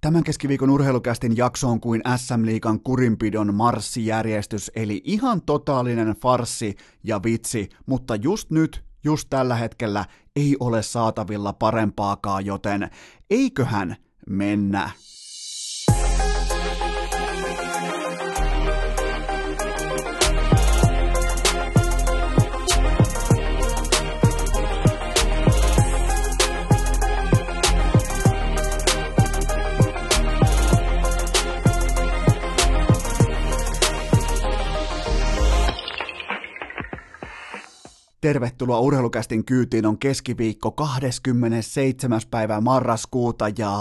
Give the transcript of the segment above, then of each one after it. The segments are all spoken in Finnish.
Tämän keskiviikon urheilukästin jakso on kuin SM-liikan kurinpidon marssijärjestys, eli ihan totaalinen farsi ja vitsi, mutta just nyt, just tällä hetkellä ei ole saatavilla parempaakaan, joten eiköhän mennä. Tervetuloa urheilukästin kyytiin on keskiviikko 27. päivä marraskuuta ja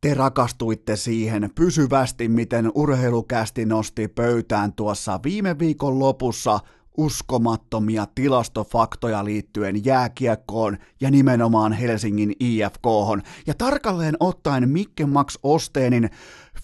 te rakastuitte siihen pysyvästi, miten urheilukästi nosti pöytään tuossa viime viikon lopussa uskomattomia tilastofaktoja liittyen jääkiekkoon ja nimenomaan Helsingin IFK. Ja tarkalleen ottaen Mikke Max Osteenin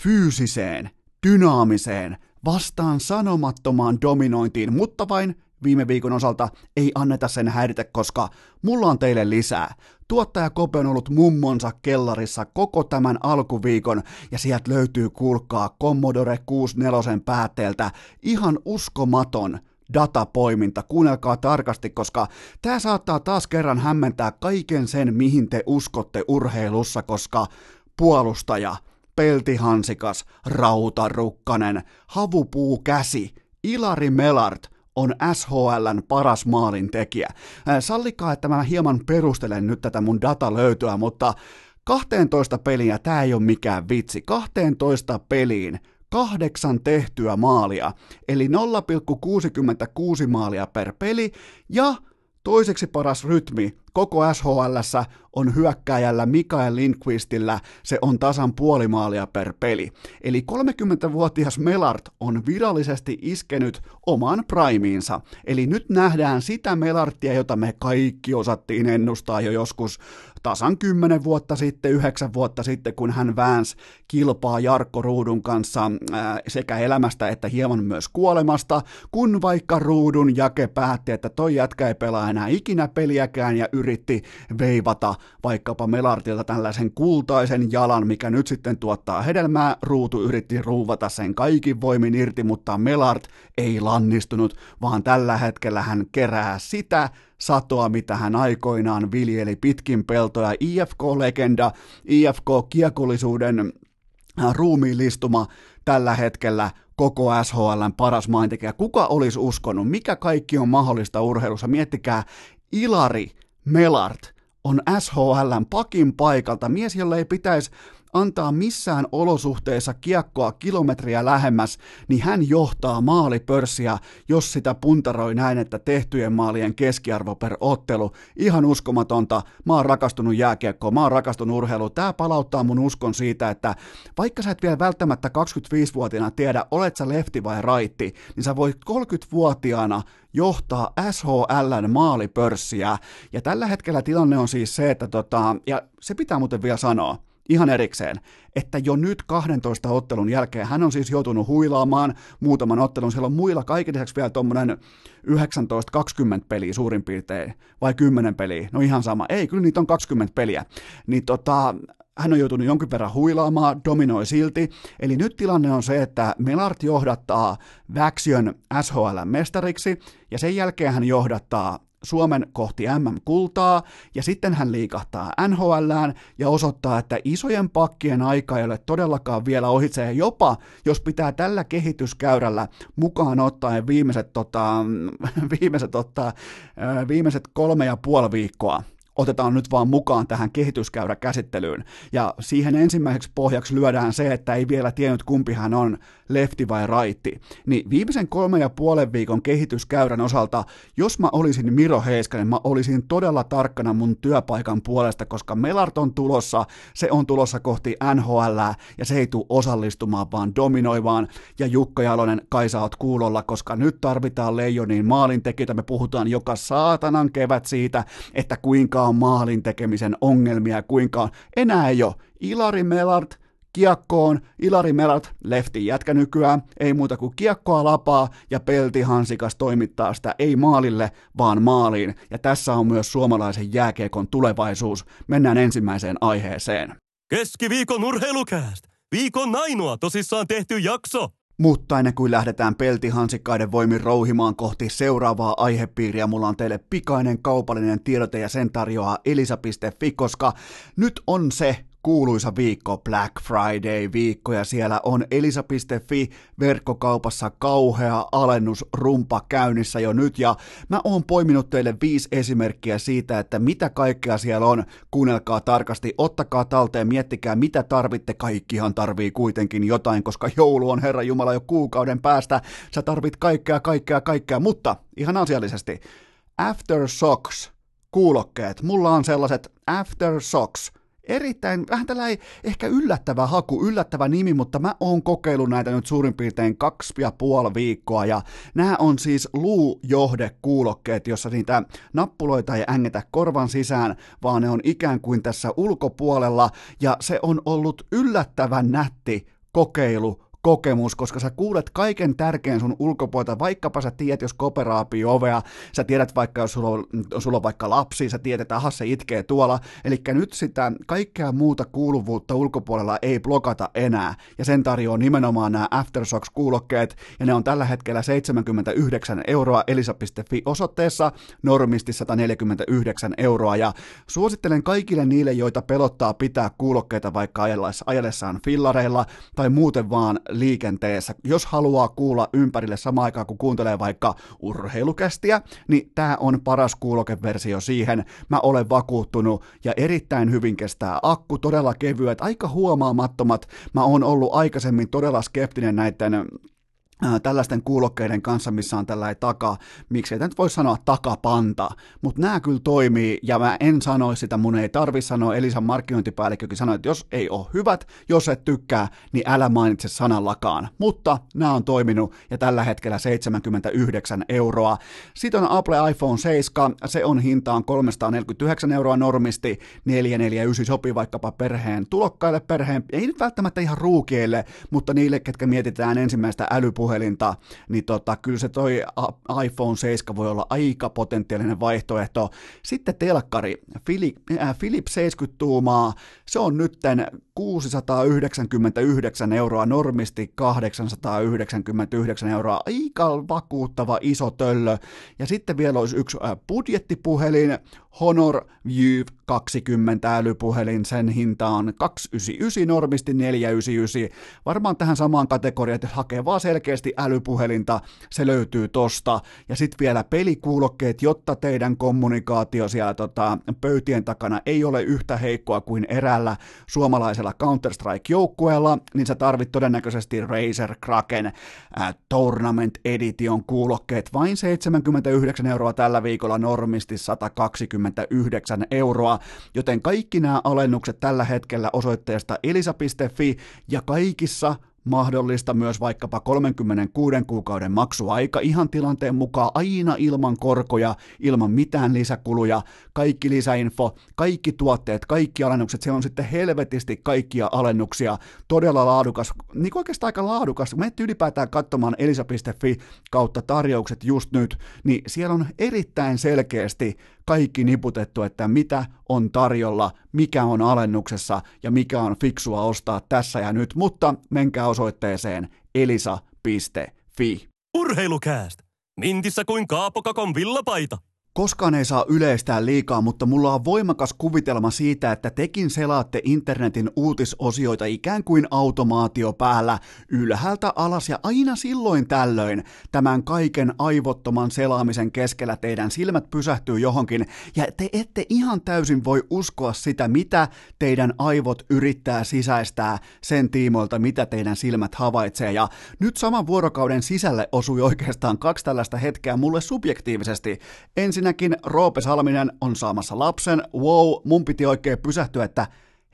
fyysiseen, dynaamiseen, vastaan sanomattomaan dominointiin, mutta vain viime viikon osalta ei anneta sen häiritä, koska mulla on teille lisää. Tuottaja Kope on ollut mummonsa kellarissa koko tämän alkuviikon ja sieltä löytyy kuulkaa Commodore 64 päätteeltä ihan uskomaton datapoiminta. Kuunnelkaa tarkasti, koska tämä saattaa taas kerran hämmentää kaiken sen, mihin te uskotte urheilussa, koska puolustaja – peltihansikas, rautarukkanen, havupuukäsi, Ilari Melart on SHLn paras maalintekijä. Sallikaa, että mä hieman perustelen nyt tätä mun datalöytöä, mutta 12 peliä, tää ei ole mikään vitsi, 12 peliin kahdeksan tehtyä maalia, eli 0,66 maalia per peli, ja toiseksi paras rytmi koko SHL on hyökkääjällä Mikael Lindqvistillä, se on tasan puoli maalia per peli. Eli 30-vuotias Melart on virallisesti iskenyt oman primiinsa. Eli nyt nähdään sitä Melartia, jota me kaikki osattiin ennustaa jo joskus tasan 10 vuotta sitten, 9 vuotta sitten, kun hän väänsi kilpaa Jarkko Ruudun kanssa sekä elämästä että hieman myös kuolemasta, kun vaikka Ruudun jake päätti, että toi jätkä ei pelaa enää ikinä peliäkään ja yritti veivata vaikkapa Melartilta tällaisen kultaisen jalan, mikä nyt sitten tuottaa hedelmää. Ruutu yritti ruuvata sen kaikin voimin irti, mutta Melart ei lannistunut, vaan tällä hetkellä hän kerää sitä satoa, mitä hän aikoinaan viljeli pitkin peltoja. IFK-legenda, IFK-kiekollisuuden äh, ruumiillistuma tällä hetkellä koko SHLn paras maintekijä. Kuka olisi uskonut? Mikä kaikki on mahdollista urheilussa? Miettikää, Ilari Melart on SHLn pakin paikalta. Mies, jolle ei pitäisi antaa missään olosuhteessa kiekkoa kilometriä lähemmäs, niin hän johtaa maalipörssiä, jos sitä puntaroi näin, että tehtyjen maalien keskiarvo per ottelu. Ihan uskomatonta. Mä oon rakastunut jääkiekkoon, mä oon rakastunut urheiluun. Tää palauttaa mun uskon siitä, että vaikka sä et vielä välttämättä 25-vuotiaana tiedä, olet sä lefti vai raitti, niin sä voit 30-vuotiaana johtaa SHLn maalipörssiä. Ja tällä hetkellä tilanne on siis se, että tota, ja se pitää muuten vielä sanoa, ihan erikseen, että jo nyt 12 ottelun jälkeen hän on siis joutunut huilaamaan muutaman ottelun. Siellä on muilla kaiken lisäksi vielä tuommoinen 19-20 peliä suurin piirtein, vai 10 peliä, no ihan sama. Ei, kyllä niitä on 20 peliä. Niin tota, hän on joutunut jonkin verran huilaamaan, dominoi silti. Eli nyt tilanne on se, että Melart johdattaa Väksiön SHL-mestariksi, ja sen jälkeen hän johdattaa Suomen kohti MM-kultaa, ja sitten hän liikahtaa NHLään ja osoittaa, että isojen pakkien aika ei ole todellakaan vielä ohitse, ja jopa jos pitää tällä kehityskäyrällä mukaan ottaen viimeiset, tota, viimeiset, tota, viimeiset kolme ja puoli viikkoa, otetaan nyt vaan mukaan tähän kehityskäyrä käsittelyyn. Ja siihen ensimmäiseksi pohjaksi lyödään se, että ei vielä tiennyt kumpi hän on, lefti vai raitti. Niin viimeisen kolme ja puolen viikon kehityskäyrän osalta, jos mä olisin Miro Heiskanen, mä olisin todella tarkkana mun työpaikan puolesta, koska Melart on tulossa, se on tulossa kohti NHL ja se ei tule osallistumaan, vaan dominoivaan. Ja Jukka Jalonen, Kaisa oot kuulolla, koska nyt tarvitaan Leijonin maalintekijöitä. Me puhutaan joka saatanan kevät siitä, että kuinka on maalin tekemisen ongelmia, kuinka enää ei ole. Ilari Melart, kiekkoon, Ilari Melart, lefti jätkä nykyään, ei muuta kuin kiekkoa lapaa ja Pelti Hansikas toimittaa sitä ei maalille, vaan maaliin. Ja tässä on myös suomalaisen jääkiekon tulevaisuus. Mennään ensimmäiseen aiheeseen. Keskiviikon urheilukääst! Viikon ainoa tosissaan tehty jakso! Mutta ennen kuin lähdetään peltihansikkaiden voimin rouhimaan kohti seuraavaa aihepiiriä, mulla on teille pikainen kaupallinen tiedote ja sen tarjoaa elisa.fi, koska nyt on se kuuluisa viikko, Black Friday-viikko, ja siellä on elisa.fi verkkokaupassa kauhea alennusrumpa käynnissä jo nyt, ja mä oon poiminut teille viisi esimerkkiä siitä, että mitä kaikkea siellä on. Kuunnelkaa tarkasti, ottakaa talteen, miettikää mitä tarvitte, kaikkihan tarvii kuitenkin jotain, koska joulu on Herra Jumala jo kuukauden päästä, sä tarvit kaikkea, kaikkea, kaikkea, mutta ihan asiallisesti, Aftershocks, kuulokkeet, mulla on sellaiset Aftershocks, erittäin, vähän tällainen ehkä yllättävä haku, yllättävä nimi, mutta mä oon kokeillut näitä nyt suurin piirtein kaksi ja puoli viikkoa, ja nämä on siis luujohdekuulokkeet, jossa niitä nappuloita ei ängetä korvan sisään, vaan ne on ikään kuin tässä ulkopuolella, ja se on ollut yllättävän nätti kokeilu kokemus, koska sä kuulet kaiken tärkeän sun ulkopuolelta, vaikkapa sä tiedät, jos koperaapii ovea, sä tiedät vaikka, jos sulla on, sulla on vaikka lapsi, sä tiedät, että aha, se itkee tuolla, eli nyt sitä kaikkea muuta kuuluvuutta ulkopuolella ei blokata enää, ja sen tarjoaa nimenomaan nämä Aftershocks-kuulokkeet, ja ne on tällä hetkellä 79 euroa elisa.fi osoitteessa, normisti 149 euroa, ja suosittelen kaikille niille, joita pelottaa pitää kuulokkeita vaikka ajellessaan fillareilla, tai muuten vaan liikenteessä. Jos haluaa kuulla ympärille samaan aikaan, kun kuuntelee vaikka urheilukästiä, niin tämä on paras kuulokeversio siihen. Mä olen vakuuttunut ja erittäin hyvin kestää akku, todella kevyet, aika huomaamattomat. Mä oon ollut aikaisemmin todella skeptinen näiden tällaisten kuulokkeiden kanssa, missä on tällainen taka, miksi ei nyt voi sanoa takapanta, mutta nämä kyllä toimii, ja mä en sano sitä, mun ei tarvi sanoa, Elisan markkinointipäällikkökin sanoi, että jos ei ole hyvät, jos et tykkää, niin älä mainitse sanallakaan, mutta nämä on toiminut, ja tällä hetkellä 79 euroa. Sitten on Apple iPhone 7, se on hintaan 349 euroa normisti, 449 sopii vaikkapa perheen tulokkaille, perheen, ei nyt välttämättä ihan ruukieille, mutta niille, ketkä mietitään ensimmäistä älypuhelua, puhelinta, niin tota, kyllä se toi iPhone 7 voi olla aika potentiaalinen vaihtoehto. Sitten telkkari, Philip, äh, Philip 70 tuumaa, se on nytten 699 euroa, normisti 899 euroa, aika vakuuttava iso töllö. Ja sitten vielä olisi yksi äh, budjettipuhelin, Honor View 20 älypuhelin, sen hinta on 299 normisti 499. Varmaan tähän samaan kategoriaan, että hakee vaan selkeästi älypuhelinta, se löytyy tosta. Ja sitten vielä pelikuulokkeet, jotta teidän kommunikaatio siellä tota, pöytien takana ei ole yhtä heikkoa kuin erällä suomalaisella Counter-Strike-joukkueella, niin sä tarvit todennäköisesti Razer Kraken äh, Tournament Edition kuulokkeet. Vain 79 euroa tällä viikolla normisti 129 euroa joten kaikki nämä alennukset tällä hetkellä osoitteesta elisa.fi ja kaikissa mahdollista myös vaikkapa 36 kuukauden maksuaika ihan tilanteen mukaan aina ilman korkoja, ilman mitään lisäkuluja, kaikki lisäinfo, kaikki tuotteet, kaikki alennukset, siellä on sitten helvetisti kaikkia alennuksia, todella laadukas, niin oikeastaan aika laadukas, kun menet ylipäätään katsomaan elisa.fi kautta tarjoukset just nyt, niin siellä on erittäin selkeästi kaikki niputettu, että mitä on tarjolla, mikä on alennuksessa ja mikä on fiksua ostaa tässä ja nyt, mutta menkää osoitteeseen elisa.fi. Urheilukääst! Mintissä kuin Kaapokakon villapaita. Koskaan ei saa yleistää liikaa, mutta mulla on voimakas kuvitelma siitä, että tekin selaatte internetin uutisosioita ikään kuin automaatio päällä ylhäältä alas ja aina silloin tällöin tämän kaiken aivottoman selaamisen keskellä teidän silmät pysähtyy johonkin ja te ette ihan täysin voi uskoa sitä, mitä teidän aivot yrittää sisäistää sen tiimoilta, mitä teidän silmät havaitsee ja nyt saman vuorokauden sisälle osui oikeastaan kaksi tällaista hetkeä mulle subjektiivisesti. Ensin Ensinnäkin Roope Salminen on saamassa lapsen. Wow, mun piti oikein pysähtyä, että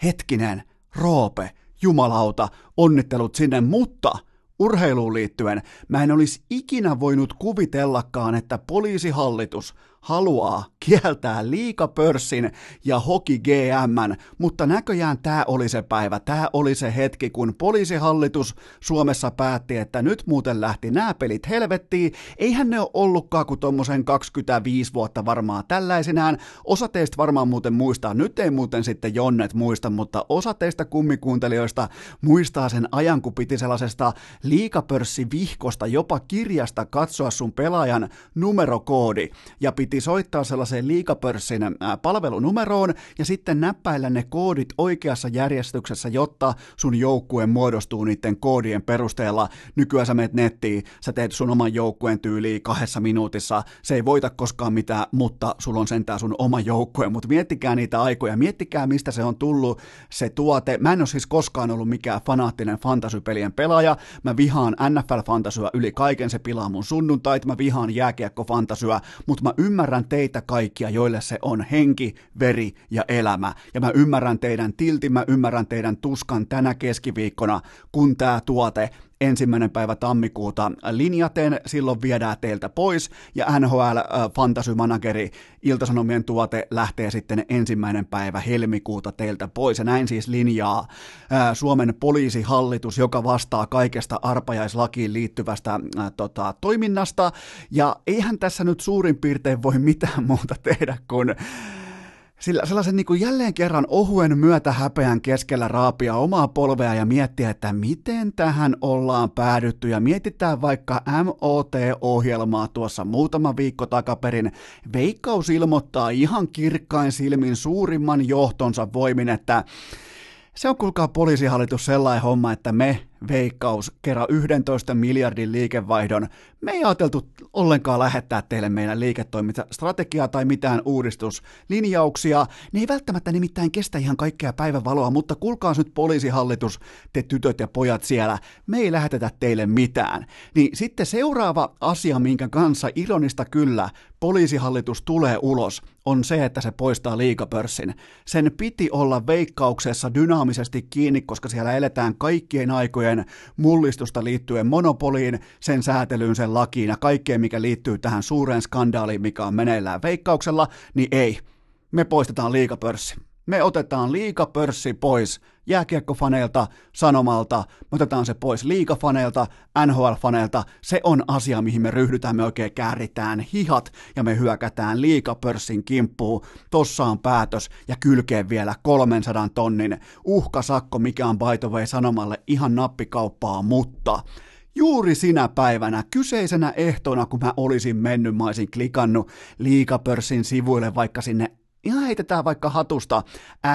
hetkinen, Roope, jumalauta, onnittelut sinne, mutta urheiluun liittyen mä en olisi ikinä voinut kuvitellakaan, että poliisihallitus haluaa kieltää liikapörssin ja hoki GM, mutta näköjään tämä oli se päivä, tämä oli se hetki, kun poliisihallitus Suomessa päätti, että nyt muuten lähti nämä pelit helvettiin. Eihän ne ole ollutkaan kuin tuommoisen 25 vuotta varmaan tällaisinään. Osa teistä varmaan muuten muistaa, nyt ei muuten sitten Jonnet muista, mutta osa teistä kummikuuntelijoista muistaa sen ajan, kun piti sellaisesta liikapörssivihkosta, jopa kirjasta katsoa sun pelaajan numerokoodi ja piti soittaa sellaiseen liikapörssin palvelunumeroon ja sitten näppäillä ne koodit oikeassa järjestyksessä, jotta sun joukkue muodostuu niiden koodien perusteella. Nykyään sä menet nettiin, sä teet sun oman joukkueen tyyliin kahdessa minuutissa, se ei voita koskaan mitään, mutta sulla on sentään sun oma joukkue, mutta miettikää niitä aikoja, miettikää mistä se on tullut se tuote. Mä en ole siis koskaan ollut mikään fanaattinen fantasypelien pelaaja, mä vihaan NFL-fantasyä yli kaiken, se pilaa mun sunnuntait, mä vihaan jääkiekko-fantasyä, mutta mä ymmärrän teitä kaikkia, joille se on henki, veri ja elämä. Ja mä ymmärrän teidän tilti, mä ymmärrän teidän tuskan tänä keskiviikkona, kun tämä tuote ensimmäinen päivä tammikuuta linjaten, silloin viedään teiltä pois, ja NHL äh, Fantasy Manageri Iltasanomien tuote lähtee sitten ensimmäinen päivä helmikuuta teiltä pois, ja näin siis linjaa äh, Suomen poliisihallitus, joka vastaa kaikesta arpajaislakiin liittyvästä äh, tota, toiminnasta, ja eihän tässä nyt suurin piirtein voi mitään muuta tehdä kuin sillä sellaisen niin kuin jälleen kerran ohuen myötä häpeän keskellä raapia omaa polvea ja miettiä, että miten tähän ollaan päädytty ja mietitään vaikka MOT-ohjelmaa tuossa muutama viikko takaperin. Veikkaus ilmoittaa ihan kirkkain silmin suurimman johtonsa voimin, että se on kuulkaa poliisihallitus sellainen homma, että me veikkaus kerran 11 miljardin liikevaihdon. Me ei ajateltu ollenkaan lähettää teille meidän liiketoimintastrategiaa tai mitään uudistuslinjauksia. Ne ei välttämättä nimittäin kestä ihan kaikkea päivänvaloa, mutta kuulkaa nyt poliisihallitus, te tytöt ja pojat siellä, me ei lähetetä teille mitään. Niin sitten seuraava asia, minkä kanssa ironista kyllä poliisihallitus tulee ulos, on se, että se poistaa liikapörssin. Sen piti olla veikkauksessa dynaamisesti kiinni, koska siellä eletään kaikkien aikojen mullistusta liittyen monopoliin, sen säätelyyn, sen lakiin ja kaikkeen, mikä liittyy tähän suureen skandaaliin, mikä on meneillään veikkauksella, niin ei. Me poistetaan liikapörssi. Me otetaan liikapörssi pois jääkiekkofaneilta, sanomalta, me otetaan se pois liikafaneilta, NHL-faneilta. Se on asia, mihin me ryhdytään, me oikein kääritään hihat ja me hyökätään liikapörssin kimppuun. Tossa on päätös ja kylkeen vielä 300 tonnin uhkasakko, mikä on by the way sanomalle ihan nappikauppaa, mutta Juuri sinä päivänä, kyseisenä ehtona, kun mä olisin mennyt, mä olisin klikannut liikapörssin sivuille vaikka sinne ihan heitetään vaikka hatusta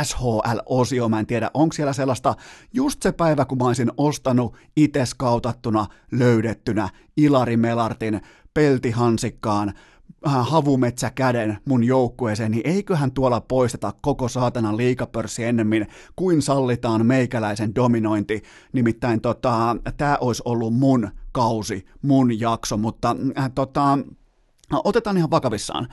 SHL-osio, mä en tiedä, onko siellä sellaista, just se päivä, kun mä olisin ostanut itse skautattuna, löydettynä Ilari Melartin peltihansikkaan, äh, havumetsä käden mun joukkueeseen, niin eiköhän tuolla poisteta koko saatanan liikapörssi ennemmin kuin sallitaan meikäläisen dominointi. Nimittäin tota, tämä olisi ollut mun kausi, mun jakso, mutta äh, tota, otetaan ihan vakavissaan.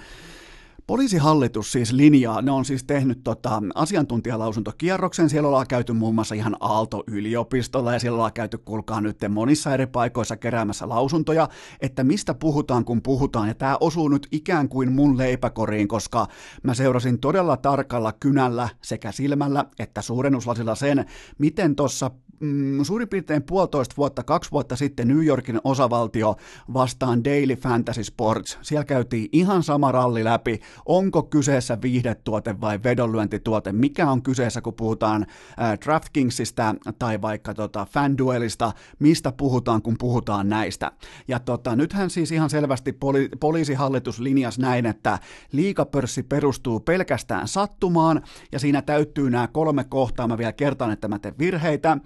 Poliisihallitus siis linjaa, ne on siis tehnyt tota, asiantuntijalausuntokierroksen, siellä ollaan käyty muun muassa ihan Aalto-yliopistolla ja siellä ollaan käyty, kuulkaa nyt monissa eri paikoissa keräämässä lausuntoja, että mistä puhutaan kun puhutaan, ja tämä osuu nyt ikään kuin mun leipäkoriin, koska mä seurasin todella tarkalla kynällä sekä silmällä että suurennuslasilla sen, miten tuossa mm, suurin piirtein puolitoista vuotta, kaksi vuotta sitten New Yorkin osavaltio vastaan Daily Fantasy Sports. Siellä käytiin ihan sama ralli läpi, onko kyseessä viihdetuote vai vedonlyöntituote, mikä on kyseessä, kun puhutaan äh, DraftKingsista tai vaikka tota, FanDuelista, mistä puhutaan, kun puhutaan näistä. Ja tota, nythän siis ihan selvästi poli- poliisihallitus linjasi näin, että liikapörssi perustuu pelkästään sattumaan, ja siinä täyttyy nämä kolme kohtaa, mä vielä kertaan, että mä teen virheitä,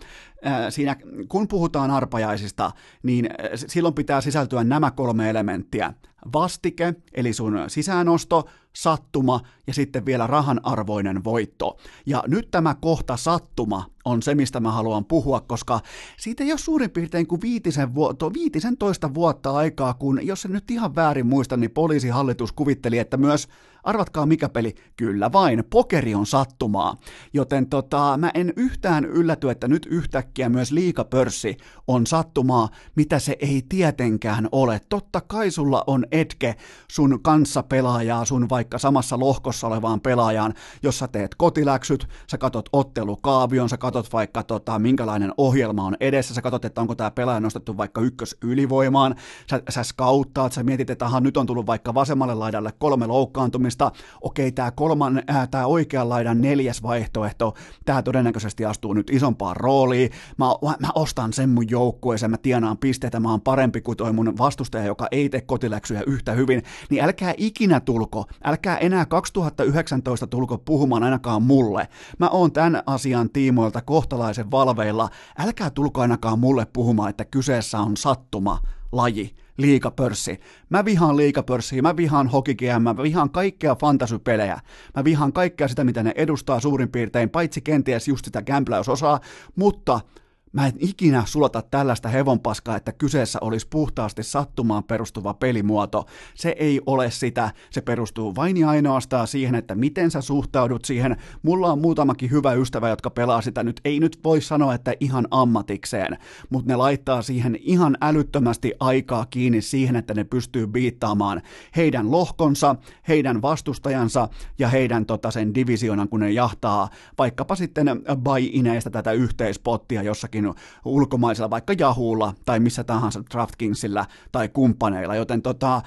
siinä, kun puhutaan arpajaisista, niin silloin pitää sisältyä nämä kolme elementtiä. Vastike, eli sun sisäänosto, sattuma ja sitten vielä rahan arvoinen voitto. Ja nyt tämä kohta sattuma on se, mistä mä haluan puhua, koska siitä ei ole suurin piirtein kuin viitisen, vuotta, viitisen toista vuotta aikaa, kun jos en nyt ihan väärin muista, niin poliisihallitus kuvitteli, että myös Arvatkaa mikä peli? Kyllä vain, pokeri on sattumaa. Joten tota, mä en yhtään ylläty, että nyt yhtäkkiä myös liikapörssi on sattumaa, mitä se ei tietenkään ole. Totta kai sulla on etke sun kanssa pelaajaa, sun vaikka samassa lohkossa olevaan pelaajaan, jos sä teet kotiläksyt, sä katot ottelukaavion, sä katot vaikka tota, minkälainen ohjelma on edessä, sä katot, että onko tämä pelaaja nostettu vaikka ykkös ylivoimaan, sä, sä skauttaat, sä mietit, että aha, nyt on tullut vaikka vasemmalle laidalle kolme loukkaantumista, onnistumista. Okei, tämä kolman, äh, tämä oikean laidan neljäs vaihtoehto, tämä todennäköisesti astuu nyt isompaan rooliin. Mä, mä ostan sen mun joukkueeseen, mä tienaan pisteitä, mä oon parempi kuin toi mun vastustaja, joka ei tee kotiläksyjä yhtä hyvin. Niin älkää ikinä tulko, älkää enää 2019 tulko puhumaan ainakaan mulle. Mä oon tämän asian tiimoilta kohtalaisen valveilla. Älkää tulko ainakaan mulle puhumaan, että kyseessä on sattuma laji liikapörssi. Mä vihaan liikapörssiä, mä vihaan hokikeä, mä vihaan kaikkea fantasypelejä. Mä vihaan kaikkea sitä, mitä ne edustaa suurin piirtein, paitsi kenties just sitä gambläysosaa, mutta Mä en ikinä sulata tällaista hevonpaskaa, että kyseessä olisi puhtaasti sattumaan perustuva pelimuoto. Se ei ole sitä, se perustuu vain ja ainoastaan siihen, että miten sä suhtaudut siihen. Mulla on muutamakin hyvä ystävä, jotka pelaa sitä nyt, ei nyt voi sanoa, että ihan ammatikseen, mutta ne laittaa siihen ihan älyttömästi aikaa kiinni siihen, että ne pystyy biittaamaan heidän lohkonsa, heidän vastustajansa ja heidän tota, sen divisionan, kun ne jahtaa vaikkapa sitten buy-ineistä tätä yhteispottia jossakin jossakin ulkomaisella, vaikka Jahuulla tai missä tahansa DraftKingsillä tai kumppaneilla, joten tota,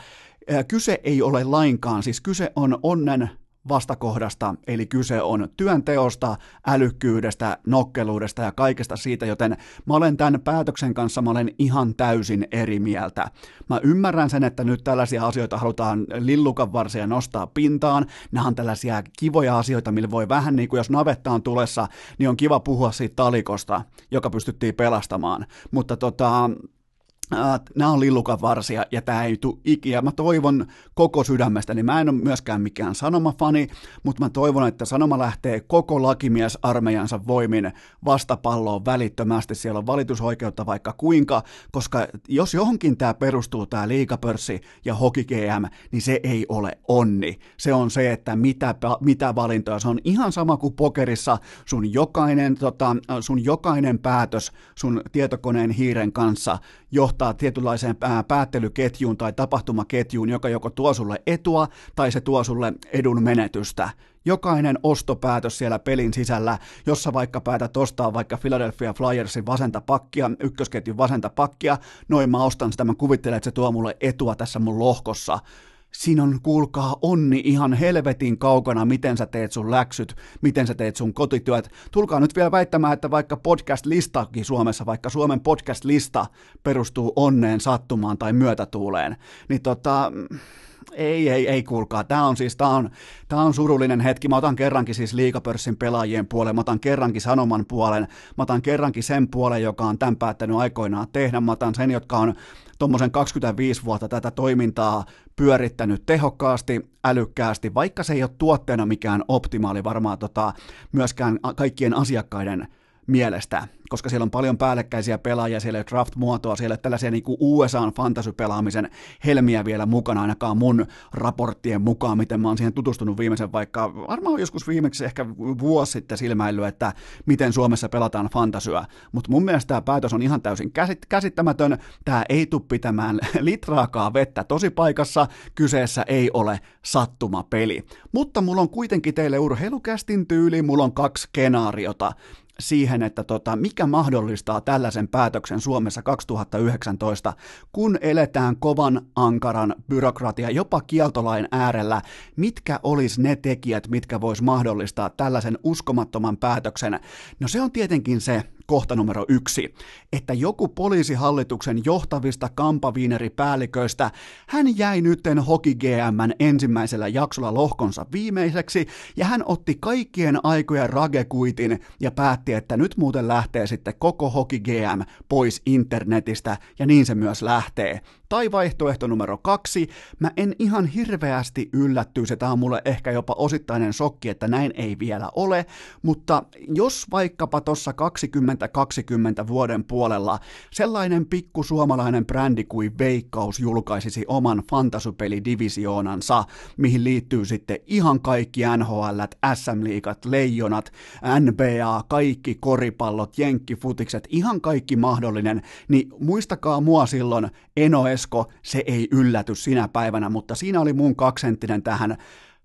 kyse ei ole lainkaan, siis kyse on onnen vastakohdasta, eli kyse on työnteosta, älykkyydestä, nokkeluudesta ja kaikesta siitä, joten mä olen tämän päätöksen kanssa, mä olen ihan täysin eri mieltä. Mä ymmärrän sen, että nyt tällaisia asioita halutaan lillukan varsia nostaa pintaan, nämä on tällaisia kivoja asioita, millä voi vähän niin kuin jos navetta on tulessa, niin on kiva puhua siitä talikosta, joka pystyttiin pelastamaan, mutta tota, nämä on lillukan varsia ja tämä ei tule ikinä. Mä toivon koko sydämestä, niin mä en ole myöskään mikään sanomafani, mutta mä toivon, että sanoma lähtee koko lakimiesarmeijansa voimin vastapalloon välittömästi. Siellä on valitusoikeutta vaikka kuinka, koska jos johonkin tämä perustuu, tämä liikapörssi ja hoki GM, niin se ei ole onni. Se on se, että mitä, mitä valintoja. Se on ihan sama kuin pokerissa. Sun jokainen, tota, sun jokainen päätös sun tietokoneen hiiren kanssa johtaa tietynlaiseen päättelyketjuun tai tapahtumaketjuun, joka joko tuo sulle etua tai se tuo sulle edun menetystä. Jokainen ostopäätös siellä pelin sisällä, jossa vaikka päätät ostaa vaikka Philadelphia Flyersin vasenta pakkia, ykkösketjun vasenta pakkia, noin mä ostan sitä, mä kuvittelen, että se tuo mulle etua tässä mun lohkossa siinä on, kuulkaa, onni ihan helvetin kaukana, miten sä teet sun läksyt, miten sä teet sun kotityöt. Tulkaa nyt vielä väittämään, että vaikka podcast-listakin Suomessa, vaikka Suomen podcast-lista perustuu onneen, sattumaan tai myötätuuleen, niin tota, ei, ei, ei kuulkaa. Tämä on siis, tämä on, tämä on surullinen hetki. Mä otan kerrankin siis liikapörssin pelaajien puolen, mä otan kerrankin sanoman puolen, mä otan kerrankin sen puolen, joka on tämän päättänyt aikoinaan tehdä, mä otan sen, jotka on tuommoisen 25 vuotta tätä toimintaa pyörittänyt tehokkaasti, älykkäästi, vaikka se ei ole tuotteena mikään optimaali varmaan tota, myöskään kaikkien asiakkaiden mielestä, koska siellä on paljon päällekkäisiä pelaajia, siellä ei draft-muotoa, siellä ei tällaisia niin kuin USAn fantasy-pelaamisen helmiä vielä mukana, ainakaan mun raporttien mukaan, miten mä oon siihen tutustunut viimeisen vaikka, varmaan joskus viimeksi ehkä vuosi sitten silmäillyt, että miten Suomessa pelataan fantasyä, mutta mun mielestä tämä päätös on ihan täysin käsittämätön, tämä ei tule pitämään litraakaan vettä tosi paikassa, kyseessä ei ole sattumapeli. Mutta mulla on kuitenkin teille urheilukästin tyyli, mulla on kaksi skenaariota, siihen, että tota, mikä mahdollistaa tällaisen päätöksen Suomessa 2019, kun eletään kovan ankaran byrokratia, jopa kieltolain äärellä, mitkä olisi ne tekijät, mitkä vois mahdollistaa tällaisen uskomattoman päätöksen? No se on tietenkin se, kohta numero yksi, että joku poliisihallituksen johtavista kampaviineripäälliköistä, hän jäi nytten Hoki GMn ensimmäisellä jaksolla lohkonsa viimeiseksi, ja hän otti kaikkien aikojen ragekuitin ja päätti, että nyt muuten lähtee sitten koko Hoki GM pois internetistä, ja niin se myös lähtee Tai vaihtoehto numero kaksi, mä en ihan hirveästi yllättyisi, tämä on mulle ehkä jopa osittainen shokki, että näin ei vielä ole, mutta jos vaikkapa tuossa 2020 vuoden puolella sellainen pikku suomalainen brändi kuin Veikkaus julkaisisi oman fantasupelidivisioonansa, mihin liittyy sitten ihan kaikki NHL, SM-liigat, leijonat, NBA, kaikki koripallot, jenkkifutikset, ihan kaikki mahdollinen, niin muistakaa mua silloin, Eno Esko, se ei ylläty sinä päivänä, mutta siinä oli mun kaksenttinen tähän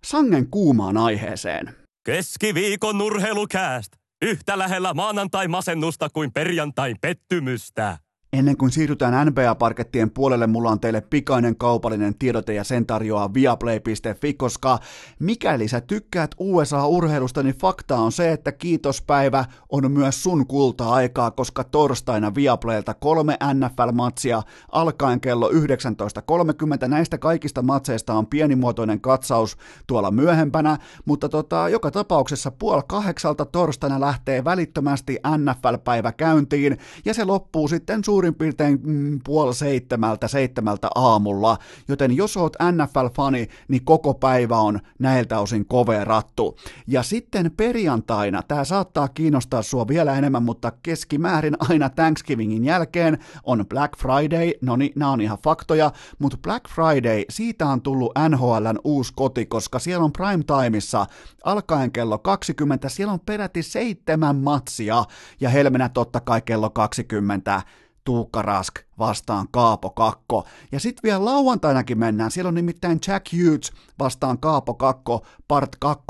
sangen kuumaan aiheeseen. Keskiviikon urheilukääst! Yhtä lähellä maanantai-masennusta kuin perjantai pettymystä. Ennen kuin siirrytään NBA-parkettien puolelle, mulla on teille pikainen kaupallinen tiedote ja sen tarjoaa viaplay.fi, koska mikäli sä tykkäät USA-urheilusta, niin fakta on se, että kiitospäivä on myös sun kulta-aikaa, koska torstaina Viaplaylta kolme NFL-matsia alkaen kello 19.30. Näistä kaikista matseista on pienimuotoinen katsaus tuolla myöhempänä, mutta tota, joka tapauksessa puoli kahdeksalta torstaina lähtee välittömästi NFL-päivä käyntiin ja se loppuu sitten suurin suurin piirtein mm, puoli seitsemältä, seitsemältä aamulla, joten jos oot NFL-fani, niin koko päivä on näiltä osin koverattu. Ja sitten perjantaina, tämä saattaa kiinnostaa sua vielä enemmän, mutta keskimäärin aina Thanksgivingin jälkeen on Black Friday, no niin, nämä on ihan faktoja, mutta Black Friday, siitä on tullut NHLn uusi koti, koska siellä on prime timeissa alkaen kello 20, siellä on peräti seitsemän matsia, ja helmenä totta kai kello 20 Tuukka Rask vastaan Kaapo Kakko. Ja sitten vielä lauantainakin mennään, siellä on nimittäin Jack Hughes vastaan Kaapo Kakko, part 2,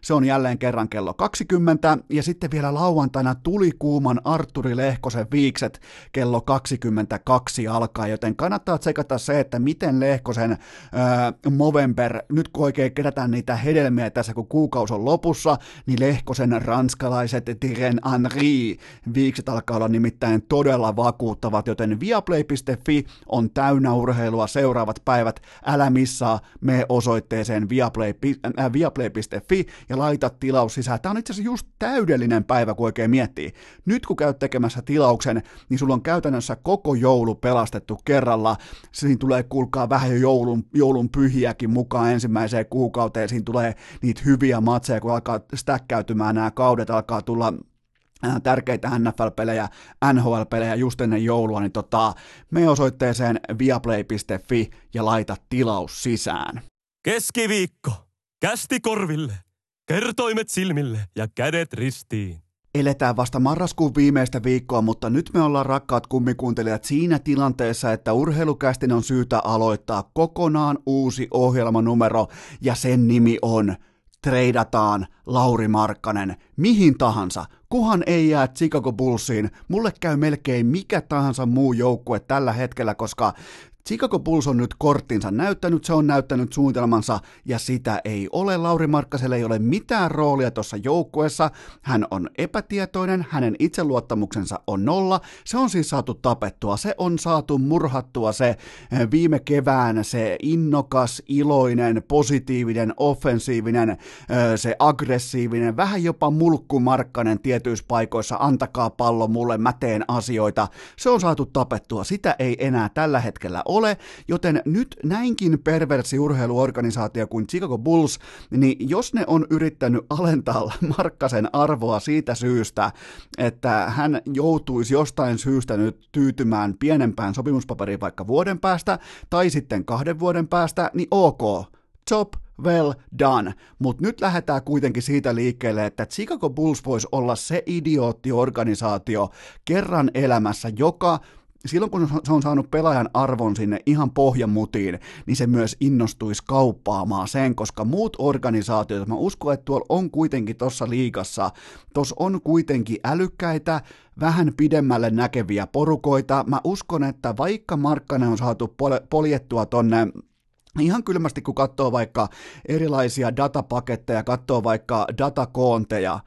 se on jälleen kerran kello 20, ja sitten vielä lauantaina tuli kuuman Arturi Lehkosen viikset. Kello 22 alkaa, joten kannattaa tsekata se, että miten Lehkosen äh, Movember, nyt kun oikein kerätään niitä hedelmiä tässä, kun kuukausi on lopussa, niin Lehkosen ranskalaiset Tiren Henri viikset alkaa olla nimittäin todella vakuuttavat, joten via Viaplay.fi on täynnä urheilua seuraavat päivät. Älä missaa, me osoitteeseen Viaplay, äh, viaplay.fi ja laita tilaus sisään. Tämä on itse asiassa just täydellinen päivä, kun oikein miettii. Nyt kun käyt tekemässä tilauksen, niin sulla on käytännössä koko joulu pelastettu kerralla. Siinä tulee kuulkaa vähän jo joulun, joulun pyhiäkin mukaan ensimmäiseen kuukauteen. Siinä tulee niitä hyviä matseja, kun alkaa stäkkäytymään nämä kaudet, alkaa tulla tärkeitä NFL-pelejä, NHL-pelejä just ennen joulua, niin tota, me osoitteeseen viaplay.fi ja laita tilaus sisään. Keskiviikko. Kästi korville. Kertoimet silmille ja kädet ristiin. Eletään vasta marraskuun viimeistä viikkoa, mutta nyt me ollaan rakkaat kummikuuntelijat siinä tilanteessa, että urheilukästin on syytä aloittaa kokonaan uusi ohjelmanumero ja sen nimi on Treidataan Lauri Markkanen mihin tahansa, kuhan ei jää Chicago Bullsiin, mulle käy melkein mikä tahansa muu joukkue tällä hetkellä, koska Chicago Bulls on nyt korttinsa näyttänyt, se on näyttänyt suunnitelmansa ja sitä ei ole. Lauri Markkaselle ei ole mitään roolia tuossa joukkueessa. Hän on epätietoinen, hänen itseluottamuksensa on nolla. Se on siis saatu tapettua, se on saatu murhattua se eh, viime kevään se innokas, iloinen, positiivinen, offensiivinen, eh, se aggressiivinen, vähän jopa mulkkumarkkanen tietyissä paikoissa, antakaa pallo mulle, mä teen asioita. Se on saatu tapettua, sitä ei enää tällä hetkellä ole ole, joten nyt näinkin perversi urheiluorganisaatio kuin Chicago Bulls, niin jos ne on yrittänyt alentaa Markkasen arvoa siitä syystä, että hän joutuisi jostain syystä nyt tyytymään pienempään sopimuspaperiin vaikka vuoden päästä tai sitten kahden vuoden päästä, niin ok, job well done. Mutta nyt lähdetään kuitenkin siitä liikkeelle, että Chicago Bulls voisi olla se idioottiorganisaatio kerran elämässä, joka silloin kun se on saanut pelaajan arvon sinne ihan pohjamutiin, niin se myös innostuisi kauppaamaan sen, koska muut organisaatiot, mä uskon, että tuolla on kuitenkin tuossa liigassa, tuossa on kuitenkin älykkäitä, vähän pidemmälle näkeviä porukoita. Mä uskon, että vaikka Markkanen on saatu poljettua tonne Ihan kylmästi, kun katsoo vaikka erilaisia datapaketteja, katsoo vaikka datakoonteja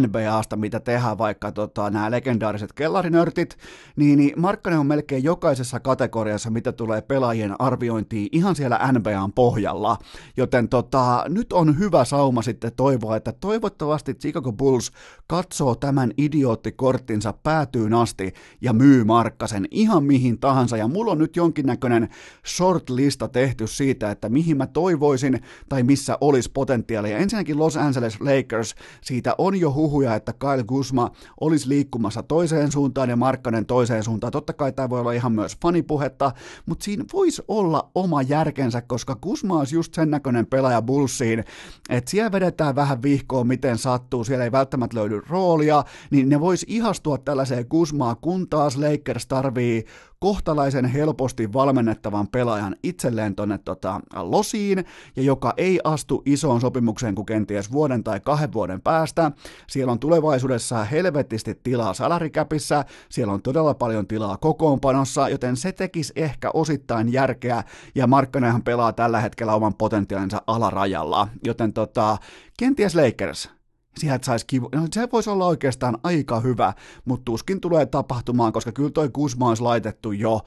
NBAsta, mitä tehdään vaikka tota, nämä legendaariset kellarinörtit, niin, niin Markkanen on melkein jokaisessa kategoriassa, mitä tulee pelaajien arviointiin, ihan siellä NBAn pohjalla. Joten tota, nyt on hyvä sauma sitten toivoa, että toivottavasti Chicago Bulls katsoo tämän idioottikorttinsa päätyyn asti ja myy Markkasen ihan mihin tahansa. Ja mulla on nyt jonkinnäköinen short-lista tehty siitä, että mihin mä toivoisin tai missä olisi potentiaalia. Ensinnäkin Los Angeles Lakers, siitä on jo huhuja, että Kyle Guzma olisi liikkumassa toiseen suuntaan ja Markkanen toiseen suuntaan. Totta kai tämä voi olla ihan myös fanipuhetta, mutta siinä voisi olla oma järkensä, koska Guzma olisi just sen näköinen pelaaja Bullsiin, että siellä vedetään vähän vihkoa, miten sattuu, siellä ei välttämättä löydy roolia, niin ne vois ihastua tällaiseen Guzmaa, kun taas Lakers tarvii kohtalaisen helposti valmennettavan pelaajan itselleen tuonne tota, losiin, ja joka ei astu isoon sopimukseen kuin kenties vuoden tai kahden vuoden päästä. Siellä on tulevaisuudessa helvetisti tilaa salarikäpissä, siellä on todella paljon tilaa kokoonpanossa, joten se tekisi ehkä osittain järkeä, ja Markkanenhan pelaa tällä hetkellä oman potentiaalinsa alarajalla, joten tota, kenties Lakers, sieltä saisi kivu... No, se voisi olla oikeastaan aika hyvä, mutta tuskin tulee tapahtumaan, koska kyllä toi Kusma olisi laitettu jo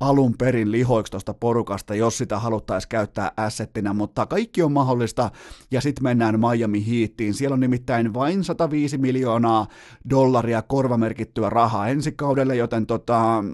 alun perin lihoiksi tuosta porukasta, jos sitä haluttaisiin käyttää assettinä, mutta kaikki on mahdollista, ja sitten mennään Miami Heatiin. Siellä on nimittäin vain 105 miljoonaa dollaria korvamerkittyä rahaa ensi kaudelle, joten tota,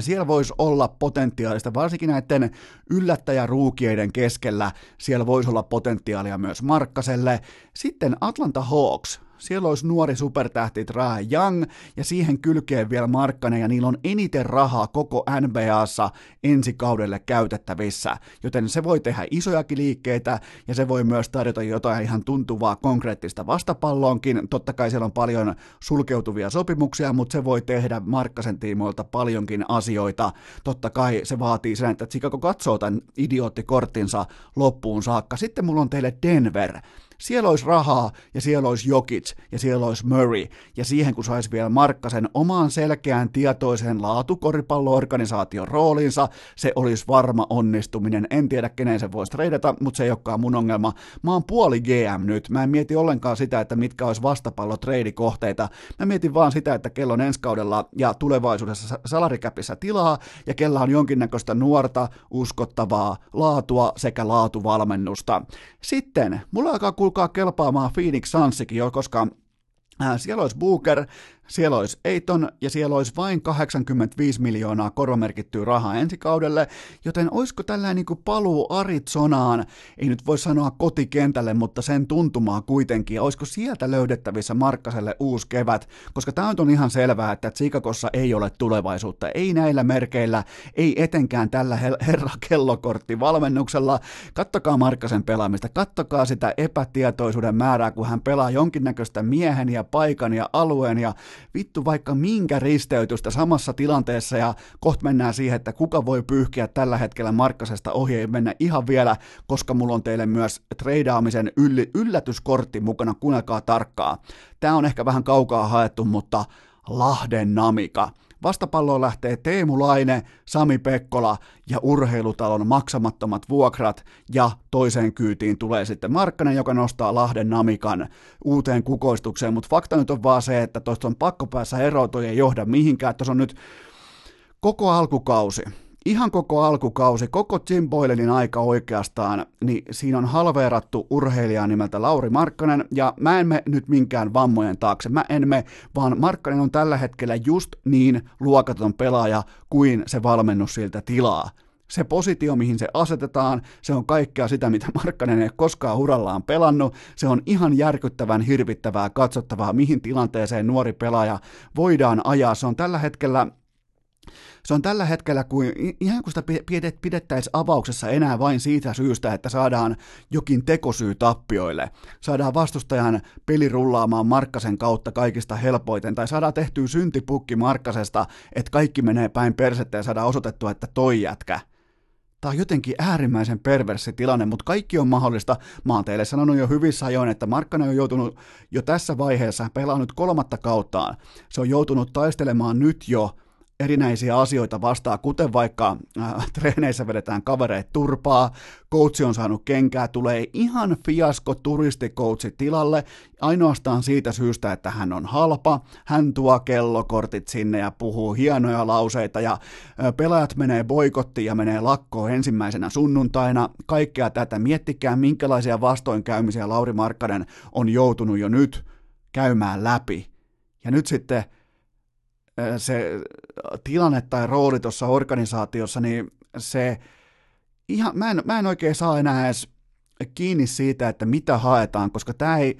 siellä voisi olla potentiaalista, varsinkin näiden yllättäjäruukieiden keskellä, siellä voisi olla potentiaalia myös Markkaselle. Sitten Atlanta Hawks, siellä olisi nuori supertähti Trae Young ja siihen kylkeen vielä Markkanen ja niillä on eniten rahaa koko NBAssa ensi kaudelle käytettävissä, joten se voi tehdä isojakin liikkeitä ja se voi myös tarjota jotain ihan tuntuvaa konkreettista vastapalloonkin. Totta kai siellä on paljon sulkeutuvia sopimuksia, mutta se voi tehdä Markkasen tiimoilta paljonkin asioita. Totta kai se vaatii sen, että Chicago katsoo tämän idioottikorttinsa loppuun saakka. Sitten mulla on teille Denver. Siellä olisi rahaa ja siellä olisi Jokic ja siellä olisi Murray ja siihen kun saisi vielä Markkasen omaan selkeään tietoisen laatukoripalloorganisaation roolinsa, se olisi varma onnistuminen. En tiedä kenen se voisi treidata, mutta se ei olekaan mun ongelma. Mä oon puoli GM nyt. Mä en mieti ollenkaan sitä, että mitkä olisi vastapallo kohteita. Mä mietin vaan sitä, että kello on ensi kaudella ja tulevaisuudessa salarikäpissä tilaa ja kella on jonkinnäköistä nuorta, uskottavaa laatua sekä laatuvalmennusta. Sitten mulla alkaa kuulkaa kelpaamaan Phoenix Sunsikin jo, koska äh, siellä olisi Booker, siellä olisi Eiton ja siellä olisi vain 85 miljoonaa korvamerkittyä rahaa ensi kaudelle, joten olisiko tällainen niin kuin paluu Arizonaan, ei nyt voi sanoa kotikentälle, mutta sen tuntumaa kuitenkin, olisiko sieltä löydettävissä Markkaselle uusi kevät, koska tämä on ihan selvää, että Chicagossa ei ole tulevaisuutta, ei näillä merkeillä, ei etenkään tällä herra kellokortti valmennuksella. Kattokaa Markkasen pelaamista, kattokaa sitä epätietoisuuden määrää, kun hän pelaa jonkinnäköistä miehen ja paikan ja alueen ja vittu vaikka minkä risteytystä samassa tilanteessa ja kohta mennään siihen, että kuka voi pyyhkiä tällä hetkellä Markkasesta ohi, ei mennä ihan vielä, koska mulla on teille myös treidaamisen yll- yllätyskortti mukana, kuunnelkaa tarkkaa. Tämä on ehkä vähän kaukaa haettu, mutta Lahden Namika. Vastapalloon lähtee Teemu Laine, Sami Pekkola ja urheilutalon maksamattomat vuokrat. Ja toiseen kyytiin tulee sitten Markkanen, joka nostaa Lahden Namikan uuteen kukoistukseen, mutta fakta nyt on vaan se, että tuosta on pakko päässä eroon, toi ei johda mihinkään, tuossa on nyt koko alkukausi, ihan koko alkukausi, koko Jim Boylenin aika oikeastaan, niin siinä on halveerattu urheilija nimeltä Lauri Markkanen, ja mä en me nyt minkään vammojen taakse, mä en me, vaan Markkanen on tällä hetkellä just niin luokaton pelaaja kuin se valmennus siltä tilaa. Se positio, mihin se asetetaan, se on kaikkea sitä, mitä Markkanen ei koskaan urallaan pelannut. Se on ihan järkyttävän hirvittävää katsottavaa, mihin tilanteeseen nuori pelaaja voidaan ajaa. Se on tällä hetkellä se on tällä hetkellä kuin ihan kuin sitä pidettäisiin avauksessa enää vain siitä syystä, että saadaan jokin tekosyy tappioille. Saadaan vastustajan peli rullaamaan Markkasen kautta kaikista helpoiten, tai saadaan tehtyä syntipukki Markkasesta, että kaikki menee päin persettä ja saadaan osoitettua, että toi jätkä – Tämä on jotenkin äärimmäisen perversi tilanne, mutta kaikki on mahdollista. Mä oon teille sanonut jo hyvissä ajoin, että Markkanen on joutunut jo tässä vaiheessa, pelaa nyt kolmatta kauttaan. Se on joutunut taistelemaan nyt jo erinäisiä asioita vastaan, kuten vaikka äh, treeneissä vedetään kavereet turpaa, coachi on saanut kenkää, tulee ihan fiasko turistikoutsi tilalle, ainoastaan siitä syystä, että hän on halpa, hän tuo kellokortit sinne ja puhuu hienoja lauseita ja äh, pelaajat menee boikottiin ja menee lakkoon ensimmäisenä sunnuntaina, kaikkea tätä, miettikää minkälaisia vastoinkäymisiä Lauri Markkanen on joutunut jo nyt käymään läpi. Ja nyt sitten se tilanne tai rooli tuossa organisaatiossa, niin se ihan, mä en, mä en oikein saa enää edes kiinni siitä, että mitä haetaan, koska tämä ei,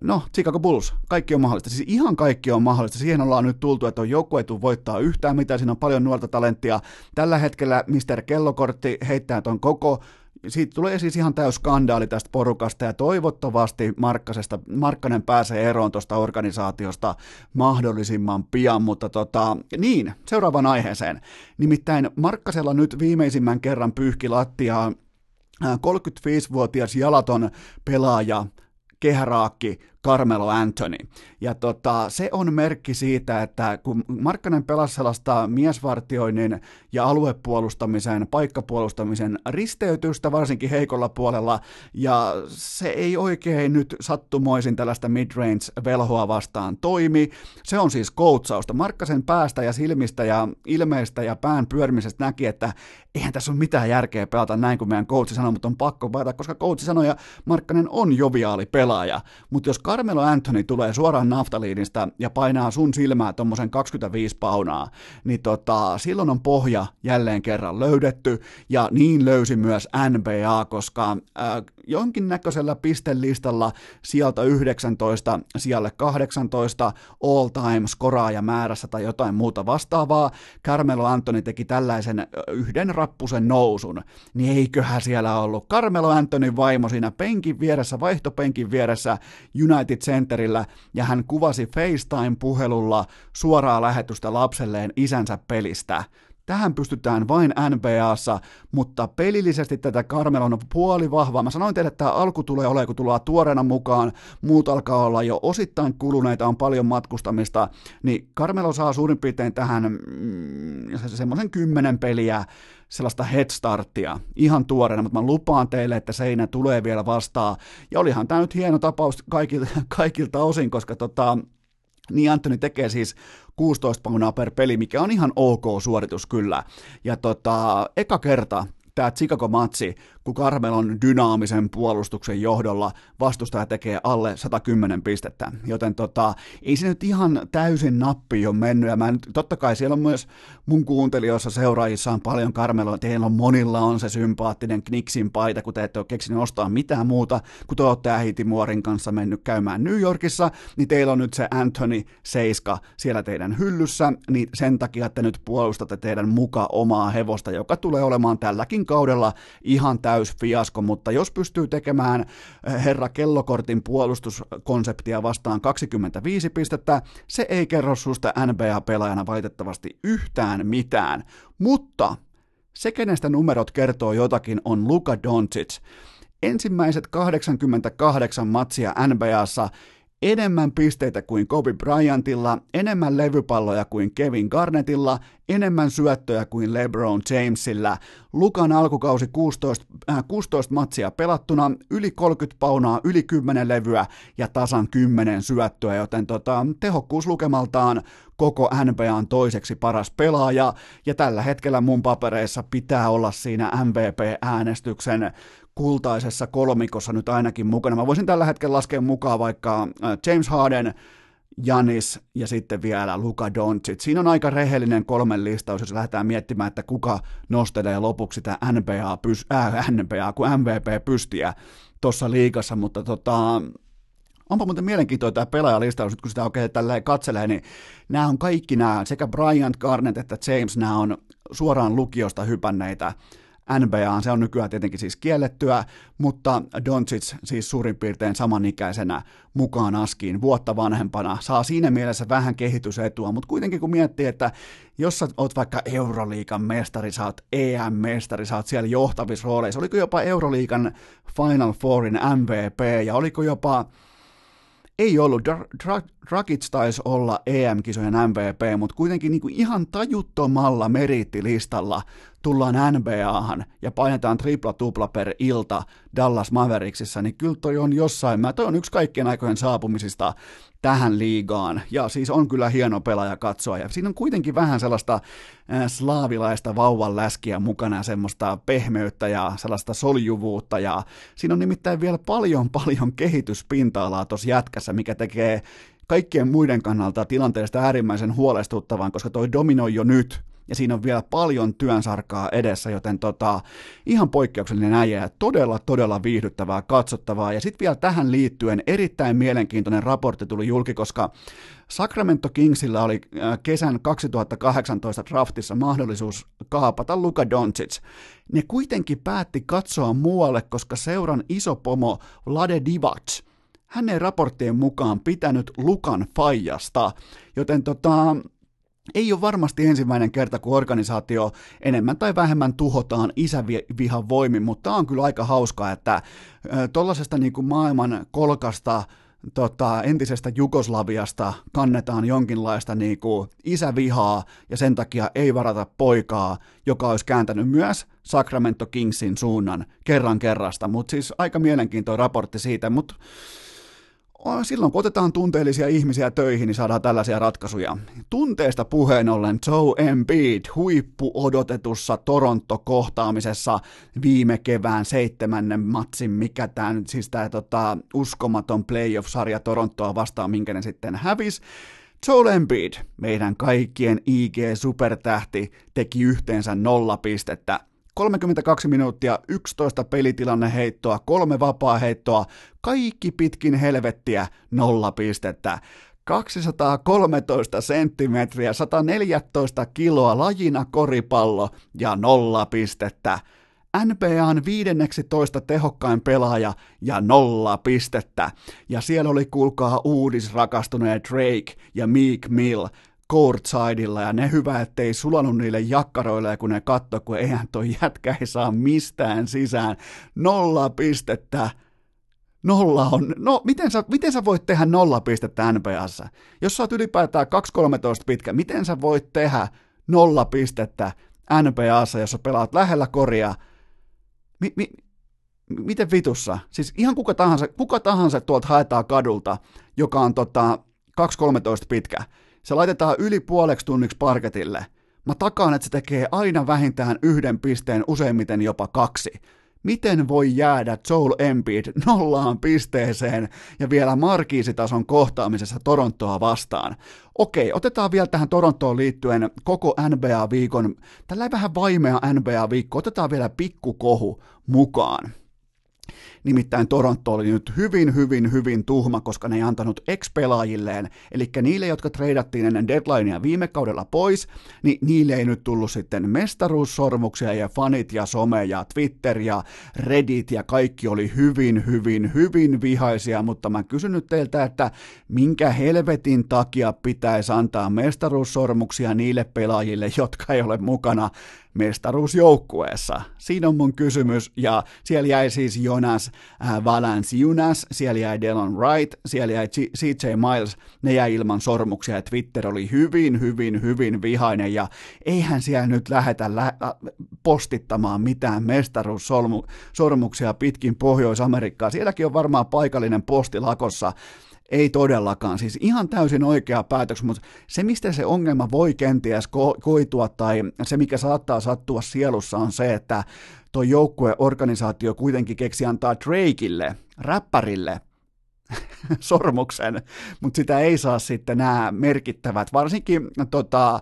no Chicago Bulls, kaikki on mahdollista, siis ihan kaikki on mahdollista, siihen ollaan nyt tultu, että on joku ei voittaa yhtään mitään, siinä on paljon nuorta talenttia, tällä hetkellä Mr. Kellokortti heittää ton koko siitä tulee siis ihan täys skandaali tästä porukasta ja toivottavasti Markkasesta, Markkanen pääsee eroon tuosta organisaatiosta mahdollisimman pian, mutta tota, niin, seuraavaan aiheeseen. Nimittäin Markkasella nyt viimeisimmän kerran pyyhki lattiaa 35-vuotias jalaton pelaaja, kehäraakki Carmelo Anthony. Ja tota, se on merkki siitä, että kun Markkanen pelasi sellaista miesvartioinnin ja aluepuolustamisen, paikkapuolustamisen risteytystä, varsinkin heikolla puolella, ja se ei oikein nyt sattumoisin tällaista midrange-velhoa vastaan toimi. Se on siis koutsausta. Markkasen päästä ja silmistä ja ilmeistä ja pään pyörmisestä näki, että eihän tässä ole mitään järkeä pelata näin kuin meidän coachi sanoi, mutta on pakko pelata, koska coachi sanoi, ja Markkanen on joviaali pelaaja. Mutta jos Carmelo Anthony tulee suoraan naftaliinista ja painaa sun silmää tuommoisen 25 paunaa, niin tota, silloin on pohja jälleen kerran löydetty, ja niin löysi myös NBA, koska äh, jonkinnäköisellä pistelistalla sieltä 19 sijalle 18 all-time skoraaja määrässä tai jotain muuta vastaavaa, Carmelo Anthony teki tällaisen yhden rappusen nousun, niin eiköhän siellä ollut. Carmelo Anthony vaimo siinä penkin vieressä, vaihtopenkin vieressä United Centerillä, ja hän kuvasi FaceTime-puhelulla suoraa lähetystä lapselleen isänsä pelistä. Tähän pystytään vain NBAssa, mutta pelillisesti tätä Carmelo on puoli vahvaa. Mä sanoin teille, että tämä alku tulee olemaan, kun tullaan tuoreena mukaan, muut alkaa olla jo osittain kuluneita, on paljon matkustamista, niin Carmelo saa suurin piirtein tähän mm, semmoisen kymmenen peliä sellaista headstarttia ihan tuoreena, mutta mä lupaan teille, että seinä tulee vielä vastaan. Ja olihan tämä nyt hieno tapaus kaikilta, kaikilta osin, koska tota, niin Anthony tekee siis 16 paunaa per peli, mikä on ihan ok suoritus kyllä. Ja tota, eka kerta tämä Chicago-matsi, kun Carmelon dynaamisen puolustuksen johdolla vastustaja tekee alle 110 pistettä. Joten tota, ei se nyt ihan täysin nappi ole mennyt. Ja mä nyt, totta kai siellä on myös mun kuuntelijoissa seuraajissa on paljon Carmeloa. Teillä on monilla on se sympaattinen Kniksin paita, kun te ette ole keksinyt ostaa mitään muuta, kun te olette Ähiti Muorin kanssa mennyt käymään New Yorkissa, niin teillä on nyt se Anthony Seiska siellä teidän hyllyssä, niin sen takia te nyt puolustatte teidän muka omaa hevosta, joka tulee olemaan tälläkin kaudella ihan täysin täys fiasko, mutta jos pystyy tekemään eh, herra kellokortin puolustuskonseptia vastaan 25 pistettä, se ei kerro susta NBA-pelaajana valitettavasti yhtään mitään. Mutta se, kenestä numerot kertoo jotakin, on Luka Doncic. Ensimmäiset 88 matsia NBAssa enemmän pisteitä kuin Kobe Bryantilla, enemmän levypalloja kuin Kevin Garnettilla, enemmän syöttöjä kuin LeBron Jamesilla. Lukan alkukausi 16, äh, 16 matsia pelattuna, yli 30 paunaa, yli 10 levyä ja tasan 10 syöttöä, joten tota, tehokkuus lukemaltaan koko NBAn toiseksi paras pelaaja, ja tällä hetkellä mun papereissa pitää olla siinä MVP-äänestyksen kultaisessa kolmikossa nyt ainakin mukana. Mä voisin tällä hetkellä laskea mukaan vaikka äh, James Harden, Janis ja sitten vielä Luka Doncic. Siinä on aika rehellinen kolmen listaus, jos lähdetään miettimään, että kuka nostelee lopuksi sitä NBA, pys, äh, NBA kuin MVP pystiä tuossa liigassa, mutta tota, onpa muuten mielenkiintoinen tämä pelaajalistaus, nyt kun sitä oikein tällä katselee, niin nämä on kaikki nämä, sekä Bryant, Garnett että James, nämä on suoraan lukiosta hypänneitä NBA, se on nykyään tietenkin siis kiellettyä, mutta Doncic siis suurin piirtein samanikäisenä mukaan askiin vuotta vanhempana saa siinä mielessä vähän kehitysetua, mutta kuitenkin kun miettii, että jos sä oot vaikka Euroliikan mestari, sä oot EM-mestari, sä oot siellä johtavissa rooleissa, oliko jopa Euroliikan Final Fourin MVP ja oliko jopa ei ollut. Dragic taisi olla EM-kisojen MVP, mutta kuitenkin niin kuin ihan tajuttomalla merittilistalla tullaan NBAhan ja painetaan tripla-tupla per ilta Dallas Mavericksissa, niin kyllä toi on jossain, mä toi on yksi kaikkien aikojen saapumisista tähän liigaan, ja siis on kyllä hieno pelaaja katsoa, ja siinä on kuitenkin vähän sellaista slaavilaista vauvan läskiä mukana, semmoista pehmeyttä ja sellaista soljuvuutta, ja siinä on nimittäin vielä paljon paljon kehityspinta-alaa tuossa jätkässä, mikä tekee kaikkien muiden kannalta tilanteesta äärimmäisen huolestuttavan, koska toi dominoi jo nyt, ja siinä on vielä paljon työnsarkaa edessä, joten tota, ihan poikkeuksellinen äijä ja todella, todella viihdyttävää katsottavaa. Ja sitten vielä tähän liittyen erittäin mielenkiintoinen raportti tuli julki, koska Sacramento Kingsillä oli äh, kesän 2018 draftissa mahdollisuus kaapata Luka Doncic. Ne kuitenkin päätti katsoa muualle, koska seuran iso pomo Vlade Divac – hän ei raporttien mukaan pitänyt Lukan faijasta, joten tota, ei ole varmasti ensimmäinen kerta, kun organisaatio enemmän tai vähemmän tuhotaan isävihan voimin, mutta on kyllä aika hauskaa, että tuollaisesta niin maailman kolkasta tota, entisestä Jugoslaviasta kannetaan jonkinlaista niin kuin isävihaa ja sen takia ei varata poikaa, joka olisi kääntänyt myös Sacramento Kingsin suunnan kerran kerrasta, mutta siis aika mielenkiintoinen raportti siitä, mutta silloin kun otetaan tunteellisia ihmisiä töihin, niin saadaan tällaisia ratkaisuja. Tunteesta puheen ollen Joe Embiid huippu odotetussa Toronto-kohtaamisessa viime kevään seitsemännen matsin, mikä tämä siis tämä tota, uskomaton playoff-sarja Torontoa vastaan, minkä ne sitten hävisi. Joel Embiid, meidän kaikkien IG-supertähti, teki yhteensä nolla pistettä. 32 minuuttia, 11 pelitilanne heittoa, kolme vapaa heittoa, kaikki pitkin helvettiä, nolla pistettä. 213 senttimetriä, 114 kiloa lajina koripallo ja nolla pistettä. NBAn 15 tehokkain pelaaja ja nolla pistettä. Ja siellä oli kuulkaa uudisrakastuneet Drake ja Meek Mill courtsidella ja ne hyvä, ettei sulanut niille jakkaroille, kun ne katto, kun eihän toi jätkä ei saa mistään sisään. Nolla pistettä. Nolla on, no miten sä, miten sä voit tehdä nolla pistettä NBAssa? Jos sä oot ylipäätään 2-13 pitkä, miten sä voit tehdä nolla pistettä NBAssa, jos sä pelaat lähellä koria? Mi, mi, miten vitussa? Siis ihan kuka tahansa, kuka tahansa tuolta haetaan kadulta, joka on tota 2-13 pitkä se laitetaan yli puoleksi tunniksi parketille. Mä takaan, että se tekee aina vähintään yhden pisteen, useimmiten jopa kaksi. Miten voi jäädä Joel Embiid nollaan pisteeseen ja vielä markiisitason kohtaamisessa Torontoa vastaan? Okei, otetaan vielä tähän Torontoon liittyen koko NBA-viikon, tällä vähän vaimea NBA-viikko, otetaan vielä pikkukohu mukaan. Nimittäin Toronto oli nyt hyvin, hyvin, hyvin tuhma, koska ne ei antanut ex-pelaajilleen, eli niille, jotka treidattiin ennen deadlinea viime kaudella pois, niin niille ei nyt tullut sitten mestaruussormuksia ja fanit ja some ja Twitter ja Reddit ja kaikki oli hyvin, hyvin, hyvin vihaisia, mutta mä kysyn nyt teiltä, että minkä helvetin takia pitäisi antaa mestaruussormuksia niille pelaajille, jotka ei ole mukana mestaruusjoukkueessa? Siinä on mun kysymys, ja siellä jäi siis Jonas äh, Valanciunas, siellä jäi Delon Wright, siellä jäi CJ Miles, ne jäi ilman sormuksia, ja Twitter oli hyvin, hyvin, hyvin vihainen, ja eihän siellä nyt lähetä lä- äh, postittamaan mitään mestaruussormuksia pitkin Pohjois-Amerikkaa. Sielläkin on varmaan paikallinen postilakossa, ei todellakaan, siis ihan täysin oikea päätös, mutta se mistä se ongelma voi kenties ko- koitua tai se mikä saattaa sattua sielussa on se, että tuo joukkueorganisaatio kuitenkin keksi antaa Drakeille, räppärille, sormuksen, mutta sitä ei saa sitten nämä merkittävät, varsinkin tota,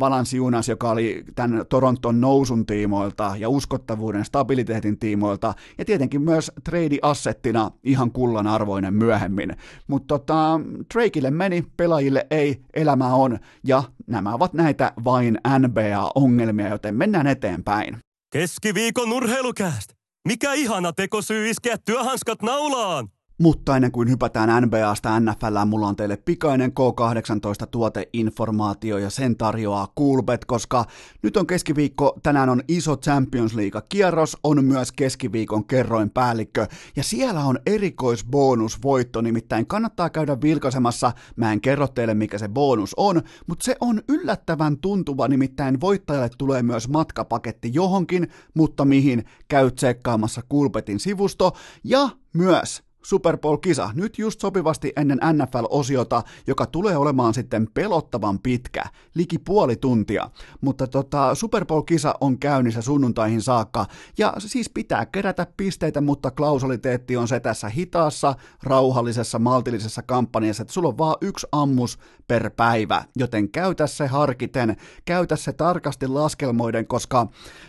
Valansiunas, joka oli tämän Toronton nousun tiimoilta ja uskottavuuden, stabiliteetin tiimoilta, ja tietenkin myös trade-assettina ihan kullan arvoinen myöhemmin. Mutta tota, Drakeille meni, pelaajille ei, elämä on, ja nämä ovat näitä vain NBA-ongelmia, joten mennään eteenpäin. Keskiviikon urheilukääst! Mikä ihana tekosyy iskeä työhanskat naulaan! Mutta ennen kuin hypätään NBAsta NFL, mulla on teille pikainen K18 tuoteinformaatio ja sen tarjoaa Coolbet, koska nyt on keskiviikko, tänään on iso Champions League-kierros, on myös keskiviikon kerroin päällikkö. Ja siellä on erikoisbonusvoitto, nimittäin kannattaa käydä vilkaisemassa, mä en kerro teille mikä se bonus on, mutta se on yllättävän tuntuva, nimittäin voittajalle tulee myös matkapaketti johonkin, mutta mihin? Käy tsekkaamassa Coolbetin sivusto. Ja myös Super Bowl-kisa nyt just sopivasti ennen NFL-osiota, joka tulee olemaan sitten pelottavan pitkä, liki puoli tuntia. Mutta tota, Super Bowl-kisa on käynnissä sunnuntaihin saakka, ja siis pitää kerätä pisteitä, mutta klausaliteetti on se tässä hitaassa, rauhallisessa, maltillisessa kampanjassa, että sulla on vaan yksi ammus per päivä, joten käytä se harkiten, käytä se tarkasti laskelmoiden, koska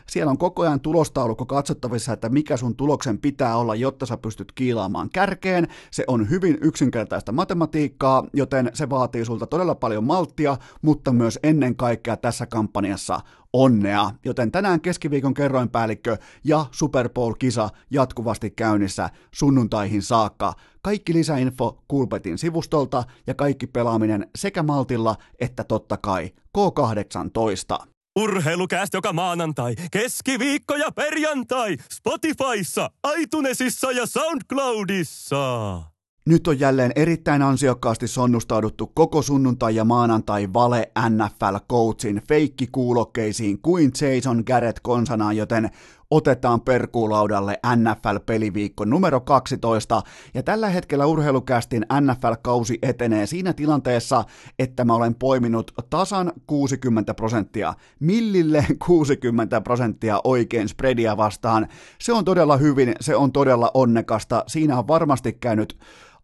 siellä on koko ajan tulostaulukko katsottavissa, että mikä sun tuloksen pitää olla, jotta sä pystyt kiilaamaan kärkeen. Se on hyvin yksinkertaista matematiikkaa, joten se vaatii sulta todella paljon malttia, mutta myös ennen kaikkea tässä kampanjassa onnea. Joten tänään keskiviikon kerroinpäällikkö ja Super Bowl-kisa jatkuvasti käynnissä sunnuntaihin saakka. Kaikki lisäinfo Kulpetin sivustolta ja kaikki pelaaminen sekä maltilla että totta kai K18. Urheilukääst joka maanantai, keskiviikko ja perjantai Spotifyssa, iTunesissa ja SoundCloudissa. Nyt on jälleen erittäin ansiokkaasti sonnustauduttu koko sunnuntai ja maanantai vale NFL coachin feikkikuulokkeisiin kuin Jason Garrett konsanaan, joten otetaan perkuulaudalle NFL-peliviikko numero 12, ja tällä hetkellä urheilukästin NFL-kausi etenee siinä tilanteessa, että mä olen poiminut tasan 60 prosenttia, millille 60 prosenttia oikein spreadia vastaan. Se on todella hyvin, se on todella onnekasta, siinä on varmasti käynyt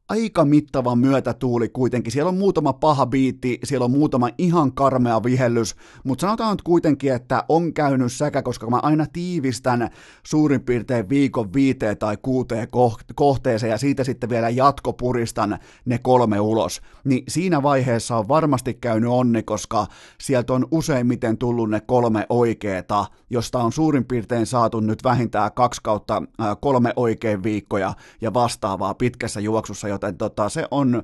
aika mittava myötätuuli kuitenkin. Siellä on muutama paha biitti, siellä on muutama ihan karmea vihellys, mutta sanotaan nyt kuitenkin, että on käynyt säkä, koska mä aina tiivistän suurin piirtein viikon viiteen tai kuuteen kohteeseen ja siitä sitten vielä jatkopuristan ne kolme ulos. Niin siinä vaiheessa on varmasti käynyt onni, koska sieltä on useimmiten tullut ne kolme oikeeta, josta on suurin piirtein saatu nyt vähintään kaksi kautta kolme oikein viikkoja ja vastaavaa pitkässä juoksussa, joten tota, se on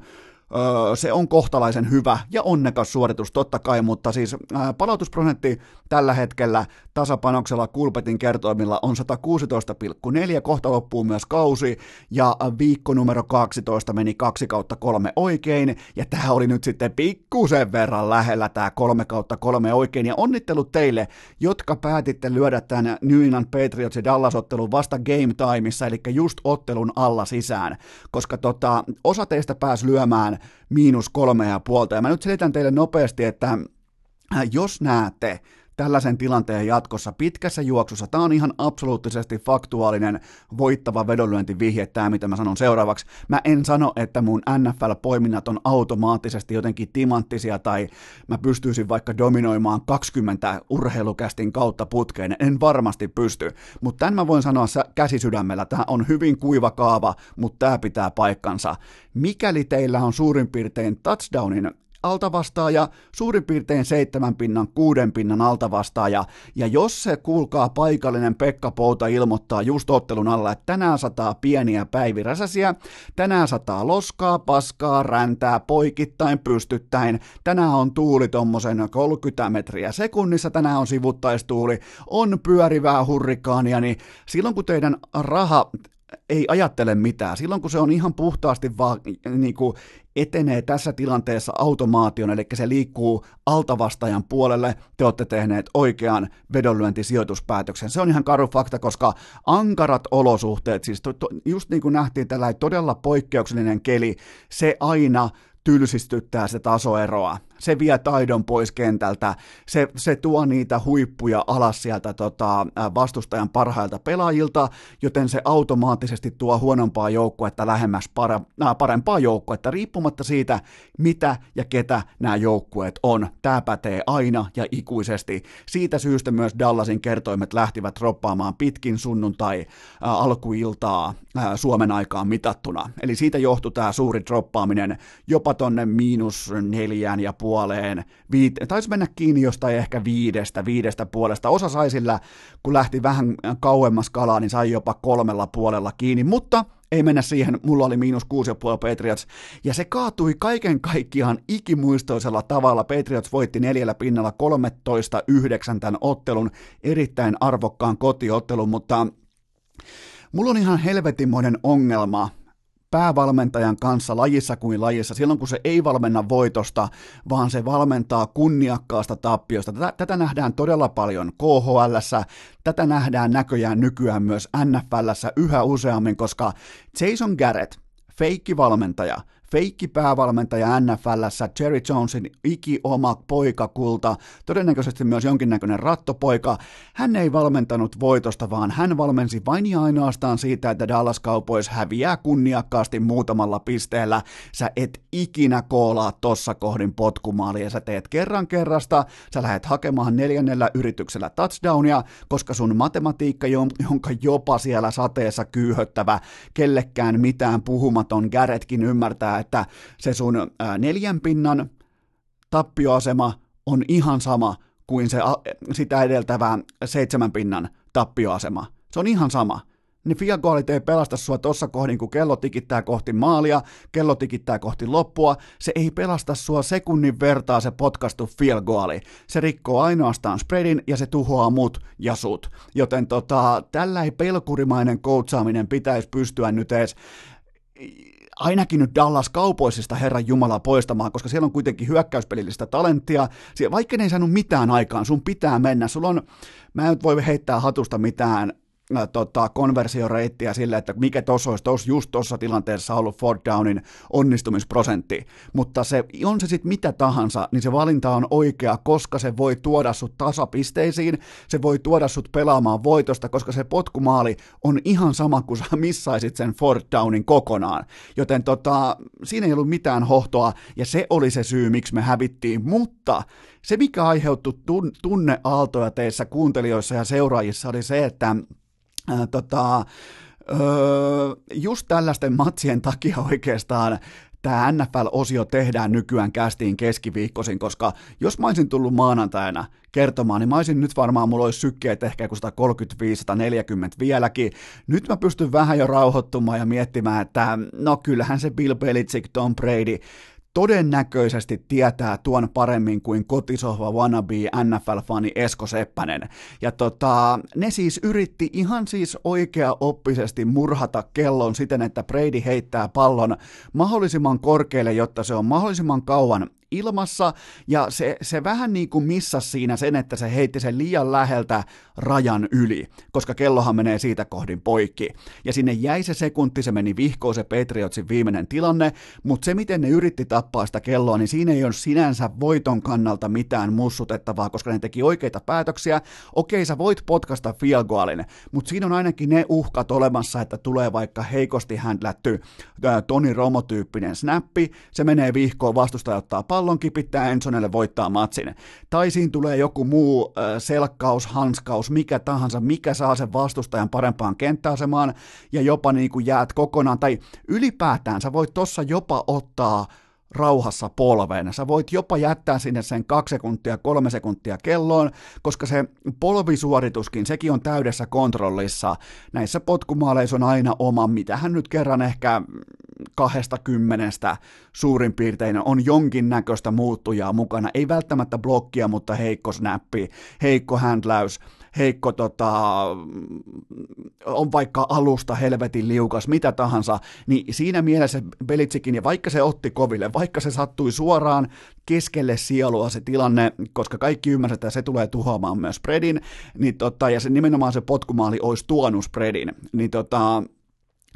se on kohtalaisen hyvä ja onnekas suoritus totta kai, mutta siis palautusprosentti tällä hetkellä tasapanoksella Kulpetin kertoimilla on 116,4, kohta loppuu myös kausi, ja viikko numero 12 meni 2 kautta 3 oikein, ja tämä oli nyt sitten pikkusen verran lähellä tämä 3 kautta 3 oikein, ja onnittelut teille, jotka päätitte lyödä tämän New England Patriots ja Dallas-ottelun vasta game timeissa, eli just ottelun alla sisään, koska tota, osa teistä pääsi lyömään miinus kolme ja puolta. Ja mä nyt selitän teille nopeasti, että äh, jos näette tällaisen tilanteen jatkossa pitkässä juoksussa, tämä on ihan absoluuttisesti faktuaalinen voittava vedonlyöntivihje, tämä mitä mä sanon seuraavaksi. Mä en sano, että mun NFL-poiminnat on automaattisesti jotenkin timanttisia tai mä pystyisin vaikka dominoimaan 20 urheilukästin kautta putkeen, en varmasti pysty, mutta tämän mä voin sanoa käsisydämellä, tämä on hyvin kuiva kaava, mutta tämä pitää paikkansa. Mikäli teillä on suurin piirtein touchdownin altavastaaja, suurin piirtein seitsemän pinnan, kuuden pinnan altavastaaja, ja jos se kuulkaa paikallinen Pekka Pouta ilmoittaa just ottelun alla, että tänään sataa pieniä päiviräsäsiä, tänään sataa loskaa, paskaa, räntää, poikittain, pystyttäin, tänään on tuuli tommosen 30 metriä sekunnissa, tänään on sivuttaistuuli, on pyörivää hurrikaania, niin silloin kun teidän raha ei ajattele mitään. Silloin kun se on ihan puhtaasti vaan niin kuin etenee tässä tilanteessa automaation, eli se liikkuu altavastajan puolelle, te olette tehneet oikean vedonlyöntisijoituspäätöksen. Se on ihan karu fakta, koska ankarat olosuhteet, siis to, to, just niin kuin nähtiin tällä todella poikkeuksellinen keli, se aina tylsistyttää se tasoeroa. Se vie taidon pois kentältä, se, se tuo niitä huippuja alas sieltä tota, vastustajan parhailta pelaajilta, joten se automaattisesti tuo huonompaa joukkuetta lähemmäs para, äh, parempaa joukkuetta, riippumatta siitä, mitä ja ketä nämä joukkueet on. Tämä pätee aina ja ikuisesti. Siitä syystä myös Dallasin kertoimet lähtivät roppaamaan pitkin sunnuntai äh, alkuiltaa äh, Suomen aikaan mitattuna. Eli siitä johtui tämä suuri droppaaminen jopa tonne miinus neljään ja puoli puoleen, viite, taisi mennä kiinni jostain ehkä viidestä, viidestä puolesta. Osa sai sillä, kun lähti vähän kauemmas kalaa, niin sai jopa kolmella puolella kiinni, mutta ei mennä siihen, mulla oli miinus 6,5 Patriots, ja se kaatui kaiken kaikkiaan ikimuistoisella tavalla. Patriots voitti neljällä pinnalla 13-9 tämän ottelun, erittäin arvokkaan kotiottelun, mutta mulla on ihan helvetimoinen ongelma päävalmentajan kanssa lajissa kuin lajissa, silloin kun se ei valmenna voitosta, vaan se valmentaa kunniakkaasta tappiosta. Tätä, tätä nähdään todella paljon KHL, tätä nähdään näköjään nykyään myös NFLssä yhä useammin, koska Jason Garrett, feikkivalmentaja, feikki päävalmentaja NFLssä, Jerry Jonesin iki oma poikakulta, todennäköisesti myös jonkinnäköinen rattopoika. Hän ei valmentanut voitosta, vaan hän valmensi vain ja ainoastaan siitä, että Dallas Cowboys häviää kunniakkaasti muutamalla pisteellä. Sä et ikinä koolaa tossa kohdin potkumaalia, sä teet kerran kerrasta, sä lähdet hakemaan neljännellä yrityksellä touchdownia, koska sun matematiikka, jonka jopa siellä sateessa kyyhöttävä, kellekään mitään puhumaton Garrettkin ymmärtää, että se sun neljän pinnan tappioasema on ihan sama kuin se sitä edeltävä seitsemän pinnan tappioasema. Se on ihan sama. Niin field goalit ei pelasta sua tossa kohdin, kun kello tikittää kohti maalia, kello tikittää kohti loppua. Se ei pelasta sua sekunnin vertaa se potkastu field goali. Se rikkoo ainoastaan spreadin ja se tuhoaa mut ja sut. Joten tota, tällä ei pelkurimainen koutsaaminen pitäisi pystyä nyt edes ainakin nyt Dallas kaupoisista Herran Jumala poistamaan, koska siellä on kuitenkin hyökkäyspelillistä talenttia. Vaikka ne ei saanut mitään aikaan, sun pitää mennä. Sulla on, mä en voi heittää hatusta mitään äh, tota, konversioreittiä sille, että mikä tuossa olisi tos, just tuossa tilanteessa ollut Ford Downin onnistumisprosentti, mutta se, on se sitten mitä tahansa, niin se valinta on oikea, koska se voi tuoda sut tasapisteisiin, se voi tuoda sut pelaamaan voitosta, koska se potkumaali on ihan sama kuin sä missaisit sen Ford Downin kokonaan, joten tota, siinä ei ollut mitään hohtoa, ja se oli se syy, miksi me hävittiin, mutta se, mikä aiheuttui tunneaaltoja teissä kuuntelijoissa ja seuraajissa, oli se, että ää, tota, öö, just tällaisten matsien takia oikeastaan tämä NFL-osio tehdään nykyään kästiin keskiviikkoisin, koska jos mä olisin tullut maanantaina kertomaan, niin mä olisin nyt varmaan, mulla olisi sykkeet ehkä 135-140 vieläkin. Nyt mä pystyn vähän jo rauhoittumaan ja miettimään, että no kyllähän se Bill Belichick, Tom Brady, todennäköisesti tietää tuon paremmin kuin kotisohva wannabe NFL-fani Esko Seppänen. Ja tota, ne siis yritti ihan siis oikea-oppisesti murhata kellon siten, että Brady heittää pallon mahdollisimman korkealle, jotta se on mahdollisimman kauan ilmassa, ja se, se vähän niin kuin missasi siinä sen, että se heitti sen liian läheltä rajan yli, koska kellohan menee siitä kohdin poikki. Ja sinne jäi se sekunti, se meni vihkoon se Patriotsin viimeinen tilanne, mutta se miten ne yritti tappaa sitä kelloa, niin siinä ei ole sinänsä voiton kannalta mitään mussutettavaa, koska ne teki oikeita päätöksiä. Okei, sä voit potkasta field goalin, mutta siinä on ainakin ne uhkat olemassa, että tulee vaikka heikosti händlätty Toni Romo-tyyppinen snappi, se menee vihkoon, vastustaja ottaa pallon, pallon kipittää Ensonelle voittaa matsin. Tai siinä tulee joku muu äh, selkkaus, hanskaus, mikä tahansa, mikä saa sen vastustajan parempaan kenttäasemaan ja jopa niin kuin jäät kokonaan, tai ylipäätään sä voit tossa jopa ottaa rauhassa polveen. Sä voit jopa jättää sinne sen kaksi sekuntia, kolme sekuntia kelloon, koska se polvisuorituskin, sekin on täydessä kontrollissa. Näissä potkumaaleissa on aina oma, mitä hän nyt kerran ehkä kahdesta kymmenestä suurin piirtein on jonkinnäköistä muuttujaa mukana. Ei välttämättä blokkia, mutta heikko snappi, heikko handläys, heikko tota, on vaikka alusta helvetin liukas, mitä tahansa, niin siinä mielessä Belitsikin, ja vaikka se otti koville, vaikka se sattui suoraan keskelle sielua se tilanne, koska kaikki ymmärsivät, että se tulee tuhoamaan myös spreadin, niin tota, ja se nimenomaan se potkumaali olisi tuonut spreadin, niin tota,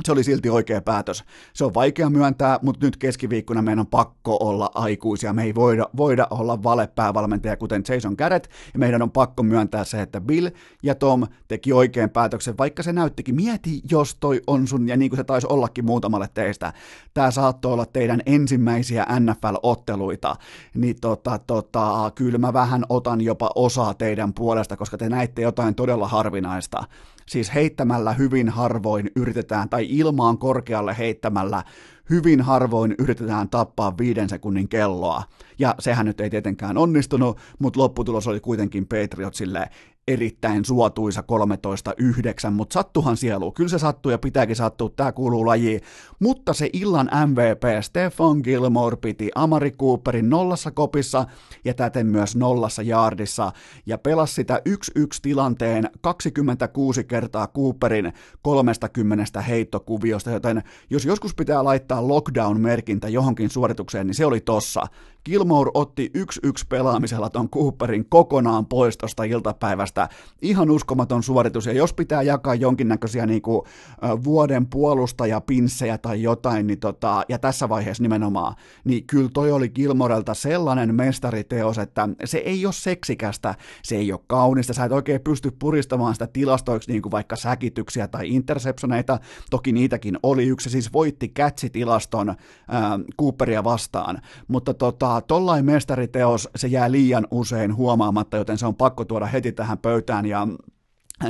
se oli silti oikea päätös. Se on vaikea myöntää, mutta nyt keskiviikkona meidän on pakko olla aikuisia. Me ei voida, voida olla valepäävalmentaja kuten Jason Garrett, ja meidän on pakko myöntää se, että Bill ja Tom teki oikean päätöksen, vaikka se näyttikin. Mieti, jos toi on sun, ja niin kuin se taisi ollakin muutamalle teistä, tämä saattoi olla teidän ensimmäisiä NFL-otteluita, niin tota, tota, kyllä mä vähän otan jopa osaa teidän puolesta, koska te näitte jotain todella harvinaista siis heittämällä hyvin harvoin yritetään, tai ilmaan korkealle heittämällä hyvin harvoin yritetään tappaa viiden sekunnin kelloa. Ja sehän nyt ei tietenkään onnistunut, mutta lopputulos oli kuitenkin Patriotsille erittäin suotuisa 13-9, mutta sattuhan sielu. Kyllä se sattuu ja pitääkin sattua, tämä kuuluu lajiin. Mutta se illan MVP Stefan Gilmore piti Amari Cooperin nollassa kopissa ja täten myös nollassa jaardissa ja pelasi sitä 1-1 tilanteen 26 kertaa Cooperin 30 heittokuviosta, joten jos joskus pitää laittaa lockdown-merkintä johonkin suoritukseen, niin se oli tossa. Gilmore otti 1-1 pelaamisella ton Cooperin kokonaan pois tosta iltapäivästä. Ihan uskomaton suoritus, ja jos pitää jakaa jonkinnäköisiä niinku, vuoden puolustajapinssejä tai jotain, niin tota, ja tässä vaiheessa nimenomaan, niin kyllä toi oli Gilmorelta sellainen mestariteos, että se ei ole seksikästä, se ei ole kaunista, sä et oikein pysty puristamaan sitä tilastoiksi niin kuin vaikka säkityksiä tai interceptioneita, toki niitäkin oli yksi, siis voitti kätsitilaston ää, Cooperia vastaan, mutta tota, tollain mestariteos se jää liian usein huomaamatta, joten se on pakko tuoda heti tähän pöytään. Ja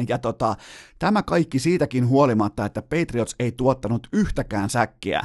ja tota, tämä kaikki siitäkin huolimatta, että Patriots ei tuottanut yhtäkään säkkiä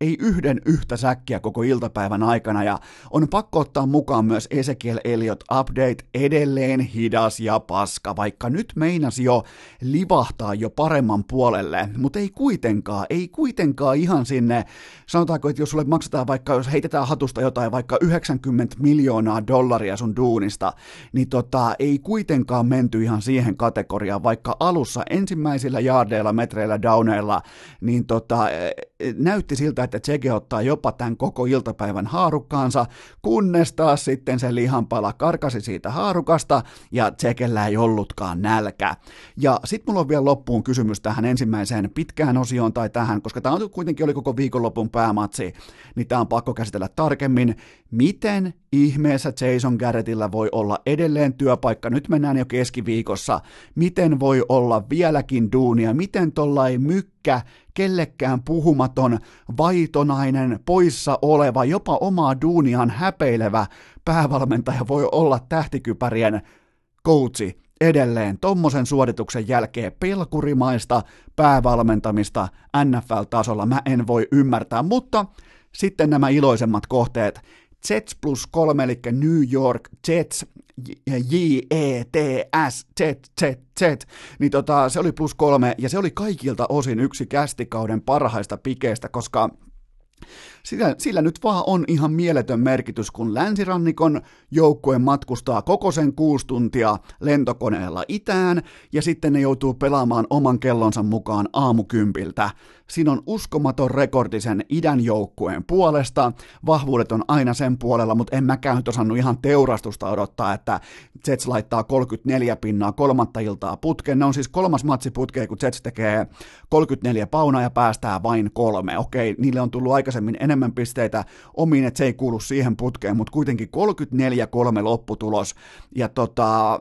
ei yhden yhtä säkkiä koko iltapäivän aikana, ja on pakko ottaa mukaan myös Ezekiel Elliot Update edelleen hidas ja paska, vaikka nyt meinasi jo livahtaa jo paremman puolelle, mutta ei kuitenkaan, ei kuitenkaan ihan sinne, sanotaanko, että jos sulle maksetaan vaikka, jos heitetään hatusta jotain, vaikka 90 miljoonaa dollaria sun duunista, niin tota, ei kuitenkaan menty ihan siihen kategoriaan, vaikka alussa ensimmäisillä jaardeilla, metreillä, downeilla, niin tota, e, e, näytti siltä, että Tsege ottaa jopa tämän koko iltapäivän haarukkaansa, kunnes taas sitten se lihanpala karkasi siitä haarukasta ja Tsegellä ei ollutkaan nälkä. Ja sitten mulla on vielä loppuun kysymys tähän ensimmäiseen pitkään osioon tai tähän, koska tämä on kuitenkin oli koko viikonlopun päämatsi, niin tämä on pakko käsitellä tarkemmin. Miten ihmeessä Jason Garrettilla voi olla edelleen työpaikka? Nyt mennään jo keskiviikossa. Miten voi olla vieläkin duunia? Miten tollai mykkä, kellekään puhumaton, vaitonainen, poissa oleva, jopa omaa duuniaan häpeilevä päävalmentaja voi olla tähtikypärien coachi edelleen tommosen suorituksen jälkeen pelkurimaista päävalmentamista NFL-tasolla mä en voi ymmärtää, mutta sitten nämä iloisemmat kohteet, Jets plus kolme, eli New York Jets, J-E-T-S, Jet, Jet, Jet, niin tota, se oli plus kolme, ja se oli kaikilta osin yksi kästikauden parhaista pikeistä, koska sillä, sillä nyt vaan on ihan mieletön merkitys, kun länsirannikon joukkue matkustaa koko sen kuusi tuntia lentokoneella itään, ja sitten ne joutuu pelaamaan oman kellonsa mukaan aamukympiltä. Siinä on uskomaton rekordi sen idän joukkueen puolesta, vahvuudet on aina sen puolella, mutta en mäkään nyt osannut ihan teurastusta odottaa, että Jets laittaa 34 pinnaa kolmatta iltaa putkeen. Ne on siis kolmas matsi putkeen, kun Jets tekee 34 paunaa ja päästää vain kolme. Okei, niille on tullut aikaisemmin enemmän pisteitä omiin, että se ei kuulu siihen putkeen, mutta kuitenkin 34-3 lopputulos. Ja tota,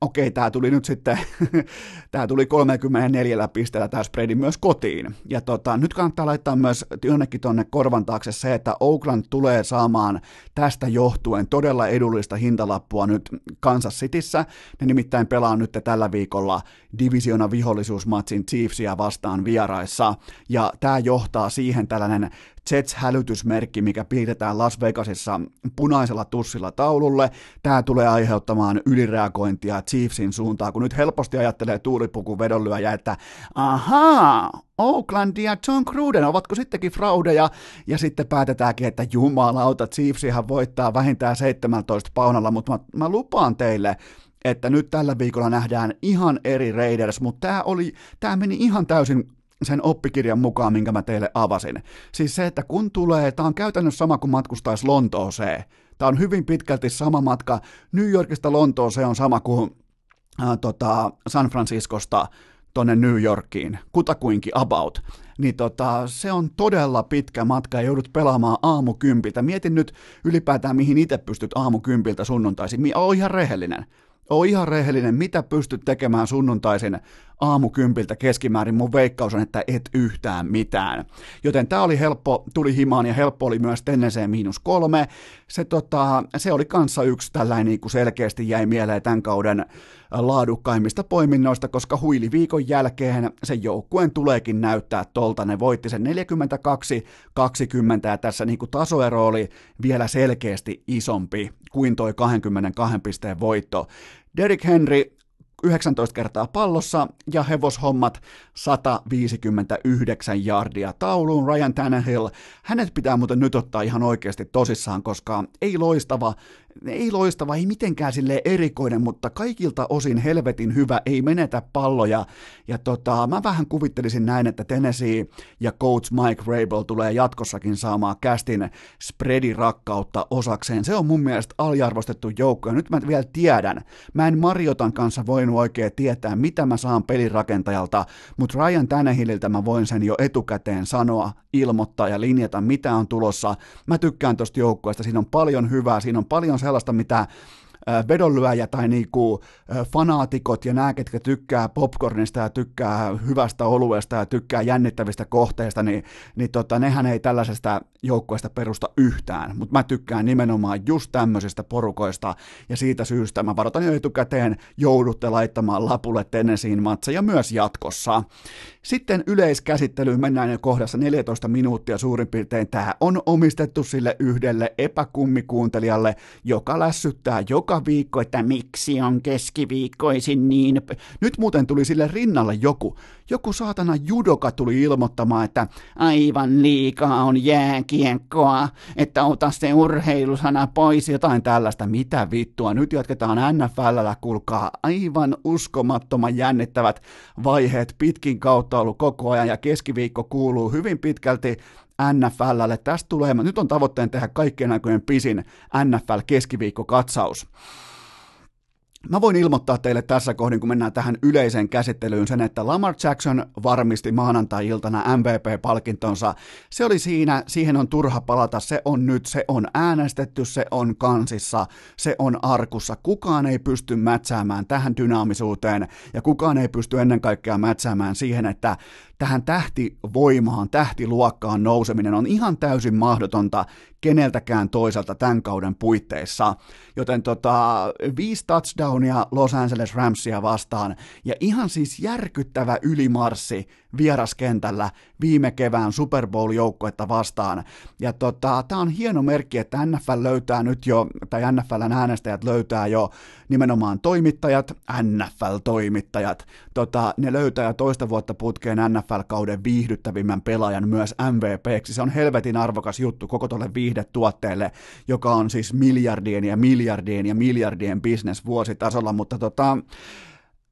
okei, tämä tuli nyt sitten, tämä tuli 34 pisteellä tämä spreadi myös kotiin. Ja tota, nyt kannattaa laittaa myös jonnekin tuonne korvan taakse se, että Oakland tulee saamaan tästä johtuen todella edullista hintalappua nyt Kansas Cityssä. Ne nimittäin pelaa nyt tällä viikolla divisiona vihollisuusmatsin Chiefsia vastaan vieraissa. Ja tämä johtaa siihen tällainen Jets-hälytysmerkki, mikä piirretään Las Vegasissa punaisella tussilla taululle. Tämä tulee aiheuttamaan ylireagointia Chiefsin suuntaan, kun nyt helposti ajattelee tuulipukun vedonlyöjä, että ahaa, Oakland ja John Cruden, ovatko sittenkin fraudeja? Ja sitten päätetäänkin, että jumalauta, Chiefsihan voittaa vähintään 17 paunalla, mutta mä, mä lupaan teille, että nyt tällä viikolla nähdään ihan eri Raiders, mutta tämä, oli, tämä meni ihan täysin sen oppikirjan mukaan, minkä mä teille avasin. Siis se, että kun tulee, tämä on käytännössä sama kuin matkustaisi Lontooseen. Tämä on hyvin pitkälti sama matka. New Yorkista Lontooseen on sama kuin äh, tota, San Franciscosta tonne New Yorkiin, kutakuinkin about, niin tota, se on todella pitkä matka ja joudut pelaamaan aamukympiltä. Mietin nyt ylipäätään, mihin itse pystyt aamukympiltä sunnuntaisin. Oon ihan rehellinen. Oo ihan rehellinen, mitä pystyt tekemään sunnuntaisin aamukympiltä keskimäärin. Mun veikkaus on, että et yhtään mitään. Joten tämä oli helppo, tuli himaan ja helppo oli myös Tenneseen miinus kolme. Se, tota, se oli kanssa yksi tällainen niin kuin selkeästi jäi mieleen tämän kauden laadukkaimmista poiminnoista, koska huiliviikon jälkeen sen joukkueen tuleekin näyttää tolta. Ne voitti sen 42-20 ja tässä niin kuin tasoero oli vielä selkeästi isompi kuin toi 22 pisteen voitto. Derrick Henry 19 kertaa pallossa ja hevoshommat 159 jardia tauluun. Ryan Tannehill, hänet pitää muuten nyt ottaa ihan oikeasti tosissaan, koska ei loistava ei loistava, ei mitenkään sille erikoinen, mutta kaikilta osin helvetin hyvä, ei menetä palloja. Ja tota, mä vähän kuvittelisin näin, että Tennessee ja coach Mike Rabel tulee jatkossakin saamaan kästin spreadin rakkautta osakseen. Se on mun mielestä aliarvostettu joukko, ja nyt mä vielä tiedän. Mä en Mariotan kanssa voinut oikein tietää, mitä mä saan pelirakentajalta, mutta Ryan Tannehilliltä mä voin sen jo etukäteen sanoa, ilmoittaa ja linjata, mitä on tulossa. Mä tykkään tosta joukkueesta, siinä on paljon hyvää, siinä on paljon sellaista, mitä vedonlyöjä tai niinku fanaatikot ja nämä, ketkä tykkää popcornista ja tykkää hyvästä oluesta ja tykkää jännittävistä kohteista, niin, niin tota, nehän ei tällaisesta joukkueesta perusta yhtään, mutta mä tykkään nimenomaan just tämmöisistä porukoista ja siitä syystä mä varoitan jo etukäteen, joudutte laittamaan lapulle Tennesseein matseja myös jatkossa. Sitten yleiskäsittelyyn mennään jo kohdassa 14 minuuttia suurin piirtein. Tämä on omistettu sille yhdelle epäkummikuuntelijalle, joka lässyttää joka viikko, että miksi on keskiviikkoisin niin. Nyt muuten tuli sille rinnalle joku, joku saatana judoka tuli ilmoittamaan, että aivan liikaa on jääkiekkoa, että ota se urheilusana pois, jotain tällaista. Mitä vittua, nyt jatketaan NFLllä, kuulkaa aivan uskomattoman jännittävät vaiheet pitkin kautta ollut koko ajan ja keskiviikko kuuluu hyvin pitkälti NFLlle. Tästä tulee, nyt on tavoitteen tehdä kaikkien aikojen pisin NFL-keskiviikkokatsaus. Mä voin ilmoittaa teille tässä kohdin, kun mennään tähän yleiseen käsittelyyn, sen, että Lamar Jackson varmisti maanantai-iltana MVP-palkintonsa. Se oli siinä, siihen on turha palata, se on nyt, se on äänestetty, se on kansissa, se on arkussa. Kukaan ei pysty mätsäämään tähän dynaamisuuteen ja kukaan ei pysty ennen kaikkea mätsäämään siihen, että tähän tähtivoimaan, tähtiluokkaan nouseminen on ihan täysin mahdotonta keneltäkään toiselta tämän kauden puitteissa. Joten tota, viisi touchdownia Los Angeles Ramsia vastaan ja ihan siis järkyttävä ylimarssi vieraskentällä viime kevään Super Bowl-joukkuetta vastaan. Ja tota, tämä on hieno merkki, että NFL löytää nyt jo, tai NFLn äänestäjät löytää jo nimenomaan toimittajat, NFL-toimittajat. Tota, ne löytää jo toista vuotta putkeen NFL-kauden viihdyttävimmän pelaajan myös MVPksi. Se on helvetin arvokas juttu koko tuolle viihdetuotteelle, joka on siis miljardien ja miljardien ja miljardien business vuositasolla, mutta tota,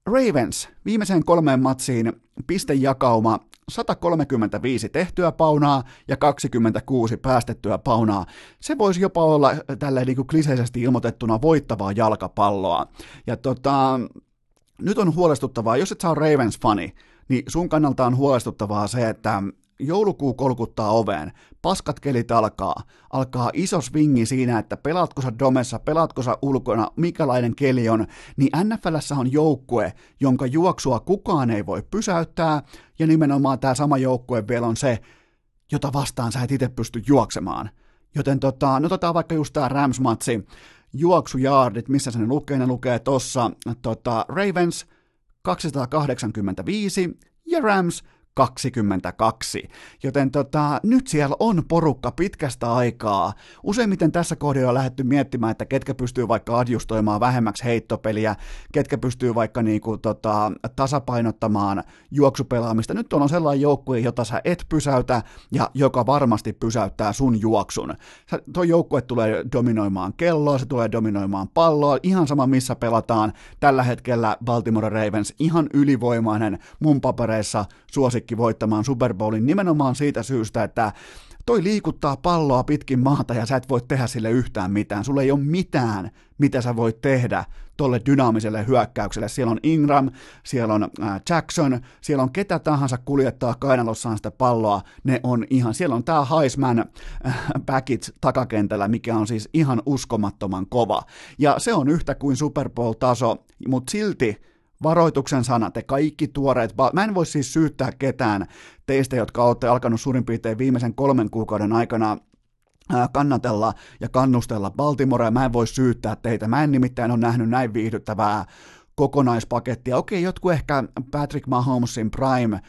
Ravens viimeiseen kolmeen matsiin pistejakauma 135 tehtyä paunaa ja 26 päästettyä paunaa. Se voisi jopa olla tällä niin kuin kliseisesti ilmoitettuna voittavaa jalkapalloa. Ja tota, nyt on huolestuttavaa, jos et saa Ravens-fani, niin sun kannalta on huolestuttavaa se, että joulukuu kolkuttaa oveen, paskat kelit alkaa, alkaa iso swingi siinä, että pelaatko sä domessa, pelaatko sä ulkona, mikälainen keli on, niin NFLssä on joukkue, jonka juoksua kukaan ei voi pysäyttää, ja nimenomaan tämä sama joukkue vielä on se, jota vastaan sä et itse pysty juoksemaan. Joten tota, no otetaan vaikka just tämä Rams-matsi, juoksujaardit, missä se ne lukee, ne lukee tossa, tota, Ravens 285 ja Rams 22. Joten tota, nyt siellä on porukka pitkästä aikaa. Useimmiten tässä kohdassa on lähdetty miettimään, että ketkä pystyy vaikka adjustoimaan vähemmäksi heittopeliä, ketkä pystyy vaikka niinku, tota, tasapainottamaan juoksupelaamista. Nyt on sellainen joukkue, jota sä et pysäytä ja joka varmasti pysäyttää sun juoksun. Sä, tuo joukkue tulee dominoimaan kelloa, se tulee dominoimaan palloa, ihan sama missä pelataan. Tällä hetkellä Baltimore Ravens ihan ylivoimainen mun papereissa suosikki suosikki voittamaan Super Bowlin nimenomaan siitä syystä, että toi liikuttaa palloa pitkin maata ja sä et voi tehdä sille yhtään mitään. Sulla ei ole mitään, mitä sä voit tehdä tolle dynaamiselle hyökkäykselle. Siellä on Ingram, siellä on äh, Jackson, siellä on ketä tahansa kuljettaa kainalossaan sitä palloa. Ne on ihan, siellä on tää Heisman äh, package takakentällä, mikä on siis ihan uskomattoman kova. Ja se on yhtä kuin Super Bowl-taso, mutta silti varoituksen sana, te kaikki tuoreet, mä en voi siis syyttää ketään teistä, jotka olette alkanut suurin piirtein viimeisen kolmen kuukauden aikana kannatella ja kannustella Baltimorea. Mä en voi syyttää teitä. Mä en nimittäin ole nähnyt näin viihdyttävää kokonaispakettia. Okei, jotkut ehkä Patrick Mahomesin prime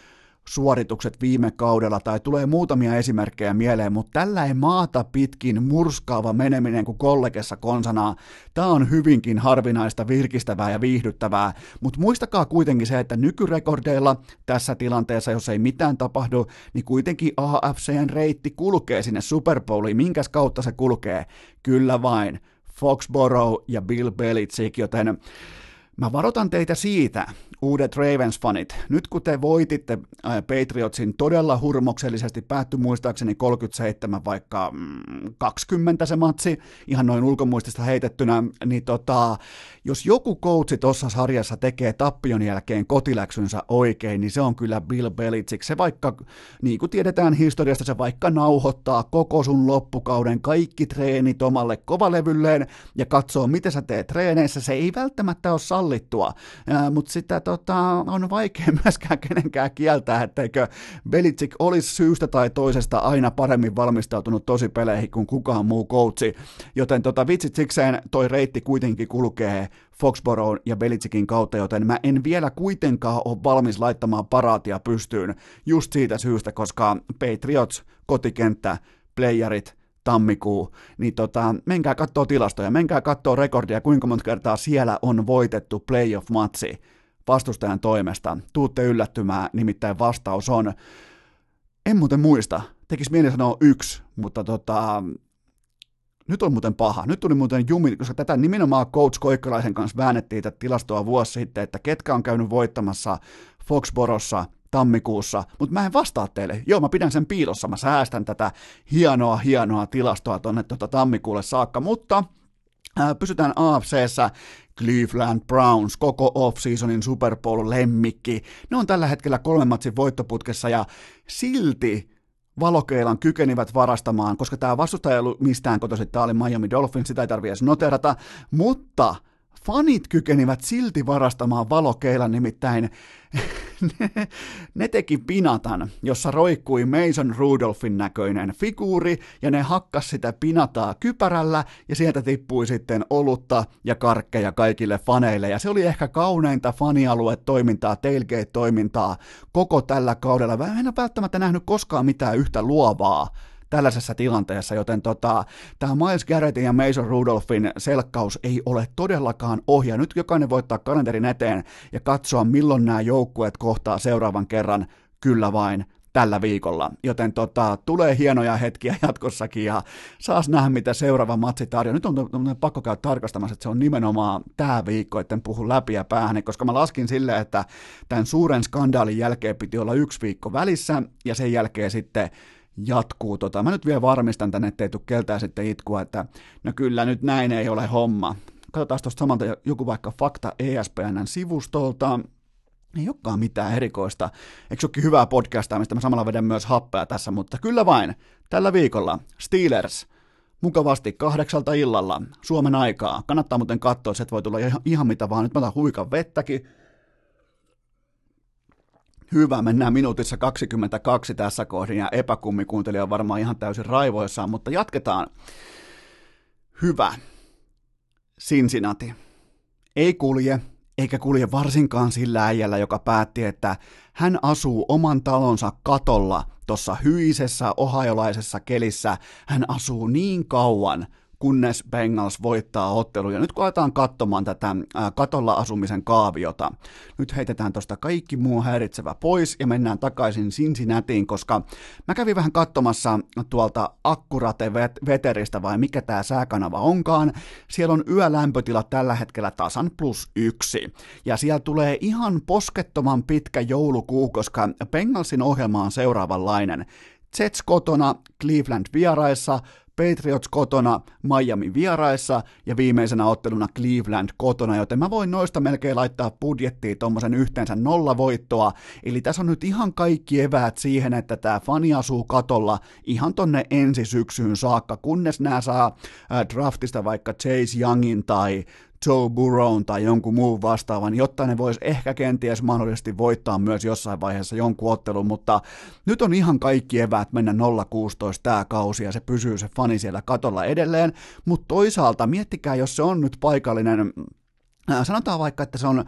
suoritukset viime kaudella, tai tulee muutamia esimerkkejä mieleen, mutta tällä ei maata pitkin murskaava meneminen kuin kollegessa konsanaa. Tämä on hyvinkin harvinaista, virkistävää ja viihdyttävää, mutta muistakaa kuitenkin se, että nykyrekordeilla tässä tilanteessa, jos ei mitään tapahdu, niin kuitenkin AFCn reitti kulkee sinne Super Bowliin. Minkäs kautta se kulkee? Kyllä vain. Foxborough ja Bill Belichick, joten Mä varoitan teitä siitä, uudet Ravens-fanit, nyt kun te voititte äh, Patriotsin todella hurmoksellisesti, päättyi muistaakseni 37 vaikka 20 mm, se matsi, ihan noin ulkomuistista heitettynä, niin tota, jos joku coachi tuossa sarjassa tekee tappion jälkeen kotiläksynsä oikein, niin se on kyllä Bill Belichick. Se vaikka, niin kuin tiedetään historiasta, se vaikka nauhoittaa koko sun loppukauden kaikki treenit omalle kovalevylleen ja katsoo, miten sä teet treeneissä. Se ei välttämättä ole sallittua, mutta sitä tota, on vaikea myöskään kenenkään kieltää, etteikö Belichick olisi syystä tai toisesta aina paremmin valmistautunut tosi peleihin kuin kukaan muu coachi, joten tota, vitsit sikseen toi reitti kuitenkin kulkee Foxborough ja Belichickin kautta, joten mä en vielä kuitenkaan ole valmis laittamaan paraatia pystyyn just siitä syystä, koska Patriots, kotikenttä, playerit, tammikuu, niin tota, menkää kattoo tilastoja, menkää kattoo rekordia, kuinka monta kertaa siellä on voitettu playoff-matsi vastustajan toimesta. Tuutte yllättymään, nimittäin vastaus on, en muuten muista, tekisi mieli sanoa yksi, mutta tota, nyt on muuten paha. Nyt tuli muuten jumi, koska tätä nimenomaan Coach Koikkalaisen kanssa väännettiin tätä tilastoa vuosi sitten, että ketkä on käynyt voittamassa Foxborossa tammikuussa, mutta mä en vastaa teille. Joo, mä pidän sen piilossa, mä säästän tätä hienoa, hienoa tilastoa tonne tuota tammikuulle saakka, mutta pysytään AFCssä, Cleveland Browns, koko off-seasonin Super Bowl-lemmikki. Ne on tällä hetkellä kolmen matsin voittoputkessa ja silti valokeilan kykenivät varastamaan, koska tämä vastustaja ei ollut mistään kotoisin, tämä oli Miami Dolphins, sitä ei tarvitse edes noterata, mutta fanit kykenivät silti varastamaan valokeilan, nimittäin ne, ne teki pinatan, jossa roikkui Mason Rudolphin näköinen figuuri, ja ne hakkas sitä pinataa kypärällä, ja sieltä tippui sitten olutta ja karkkeja kaikille faneille, ja se oli ehkä kauneinta fanialue-toimintaa, tailgate-toimintaa koko tällä kaudella. Mä en ole välttämättä nähnyt koskaan mitään yhtä luovaa tällaisessa tilanteessa, joten tota, tämä Miles Garrettin ja Mason Rudolphin selkkaus ei ole todellakaan ohja. Nyt jokainen voittaa kalenterin eteen ja katsoa, milloin nämä joukkueet kohtaa seuraavan kerran, kyllä vain tällä viikolla. Joten tota, tulee hienoja hetkiä jatkossakin ja saas nähdä, mitä seuraava matsi tarjoaa. Nyt on, pakko käydä tarkastamassa, että se on nimenomaan tämä viikko, etten puhu läpi ja päähän, koska mä laskin silleen, että tämän suuren skandaalin jälkeen piti olla yksi viikko välissä ja sen jälkeen sitten jatkuu. Tota, mä nyt vielä varmistan tänne, ettei tule keltään sitten itkua, että no kyllä nyt näin ei ole homma. Katsotaan tuosta samalta joku vaikka fakta ESPNn sivustolta. Ei olekaan mitään erikoista. Eikö olekin hyvää podcastaa, mistä mä samalla vedän myös happea tässä, mutta kyllä vain. Tällä viikolla Steelers mukavasti kahdeksalta illalla Suomen aikaa. Kannattaa muuten katsoa, että voi tulla ihan, ihan mitä vaan. Nyt mä otan huikan vettäkin Hyvä, mennään minuutissa 22 tässä kohdin ja epäkummikuuntelija on varmaan ihan täysin raivoissaan, mutta jatketaan. Hyvä. Cincinnati. Ei kulje, eikä kulje varsinkaan sillä äijällä, joka päätti, että hän asuu oman talonsa katolla tuossa hyisessä ohajolaisessa kelissä. Hän asuu niin kauan, kunnes Bengals voittaa ottelu. Ja nyt kun aletaan katsomaan tätä katolla asumisen kaaviota, nyt heitetään tuosta kaikki muu häiritsevä pois ja mennään takaisin Cincinnatiin, koska mä kävin vähän katsomassa tuolta Akkurate Veteristä vai mikä tämä sääkanava onkaan. Siellä on yölämpötilat tällä hetkellä tasan plus yksi. Ja siellä tulee ihan poskettoman pitkä joulukuu, koska Bengalsin ohjelma on seuraavanlainen. Jets kotona, Cleveland vieraissa, Patriots kotona, Miami vieraissa ja viimeisenä otteluna Cleveland kotona, joten mä voin noista melkein laittaa budjettiin tuommoisen yhteensä nolla voittoa, eli tässä on nyt ihan kaikki eväät siihen, että tämä fani asuu katolla ihan tonne ensi syksyyn saakka, kunnes nämä saa draftista vaikka Chase Youngin tai Joe Burrown tai jonkun muun vastaavan, jotta ne vois ehkä kenties mahdollisesti voittaa myös jossain vaiheessa jonkun ottelun, mutta nyt on ihan kaikki eväät mennä 0-16 tämä kausi ja se pysyy se fani siellä katolla edelleen, mutta toisaalta miettikää, jos se on nyt paikallinen, sanotaan vaikka, että se on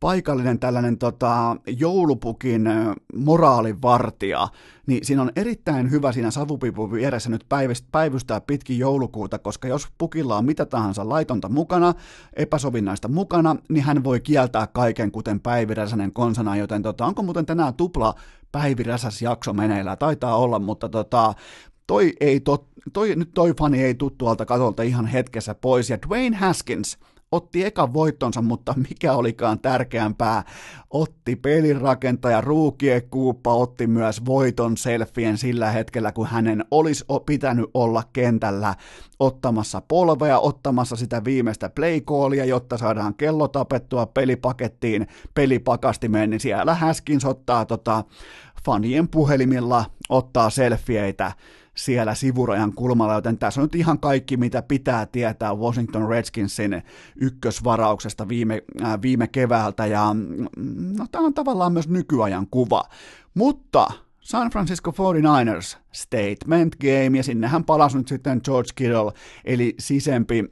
paikallinen tällainen tota, joulupukin moraalivartija, niin siinä on erittäin hyvä siinä savupipun vieressä nyt päivystää pitkin joulukuuta, koska jos pukilla on mitä tahansa laitonta mukana, epäsovinnaista mukana, niin hän voi kieltää kaiken, kuten Päivi Räsänen konsana, joten tota, onko muuten tänään tupla Päivi Räsäs jakso meneillään? Taitaa olla, mutta tota, toi, ei tot, toi, nyt toi fani ei tuttu tuolta katolta ihan hetkessä pois, ja Dwayne Haskins – otti ekan voittonsa, mutta mikä olikaan tärkeämpää, otti pelirakentaja Ruukie Kuuppa otti myös voiton selfien sillä hetkellä, kun hänen olisi pitänyt olla kentällä ottamassa polvea, ottamassa sitä viimeistä playcallia, jotta saadaan kello tapettua pelipakettiin, pelipakastimeen, niin siellä Häskins ottaa tota, fanien puhelimilla, ottaa selfieitä, siellä sivurajan kulmalla, joten tässä on nyt ihan kaikki, mitä pitää tietää Washington Redskinsin ykkösvarauksesta viime, äh, viime keväältä, ja mm, no, tämä on tavallaan myös nykyajan kuva. Mutta San Francisco 49ers statement game, ja sinnehän palasi nyt sitten George Kittle, eli sisempi,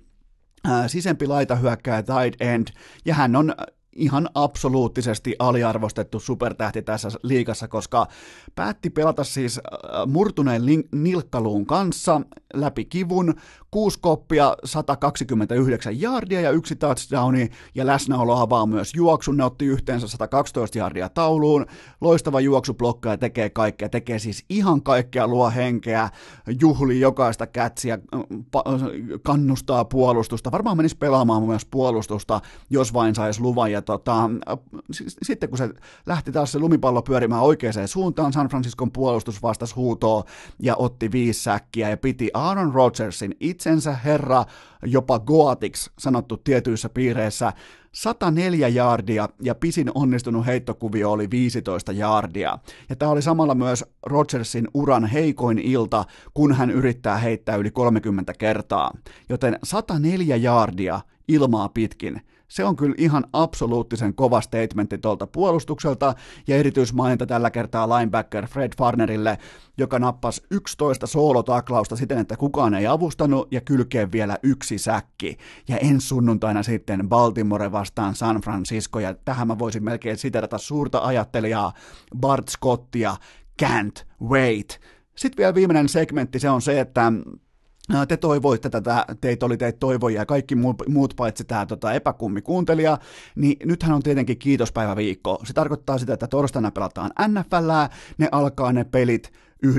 äh, sisempi laitahyökkäjä tight end, ja hän on ihan absoluuttisesti aliarvostettu supertähti tässä liikassa, koska päätti pelata siis äh, murtuneen nilkkaluun kanssa läpi kivun, kuusi koppia, 129 jardia ja yksi touchdowni ja läsnäolo avaa myös juoksun. Ne otti yhteensä 112 jardia tauluun. Loistava juoksublokka ja tekee kaikkea. Tekee siis ihan kaikkea, luo henkeä, juhli jokaista kätsiä, kannustaa puolustusta. Varmaan menisi pelaamaan myös puolustusta, jos vain saisi luvan. Ja tota, sitten kun se lähti taas se lumipallo pyörimään oikeaan suuntaan, San Franciscon puolustus vastasi huutoon ja otti viisi säkkiä ja piti Aaron Rodgersin itsensä herra, jopa Goatix sanottu tietyissä piireissä, 104 jaardia ja pisin onnistunut heittokuvio oli 15 jaardia. Ja tämä oli samalla myös Rodgersin uran heikoin ilta, kun hän yrittää heittää yli 30 kertaa. Joten 104 jaardia ilmaa pitkin se on kyllä ihan absoluuttisen kova statementti tuolta puolustukselta, ja erityismaininta tällä kertaa linebacker Fred Farnerille, joka nappasi 11 soolotaklausta siten, että kukaan ei avustanut, ja kylkeen vielä yksi säkki. Ja ensi sunnuntaina sitten Baltimore vastaan San Francisco, ja tähän mä voisin melkein siterata suurta ajattelijaa Bart Scottia, can't wait. Sitten vielä viimeinen segmentti, se on se, että te toivoitte tätä, teitä oli teitä toivoja ja kaikki muut paitsi tämä tota, epäkummi kuuntelija, niin nythän on tietenkin kiitospäiväviikko. Se tarkoittaa sitä, että torstaina pelataan NFL, ne alkaa ne pelit 19.30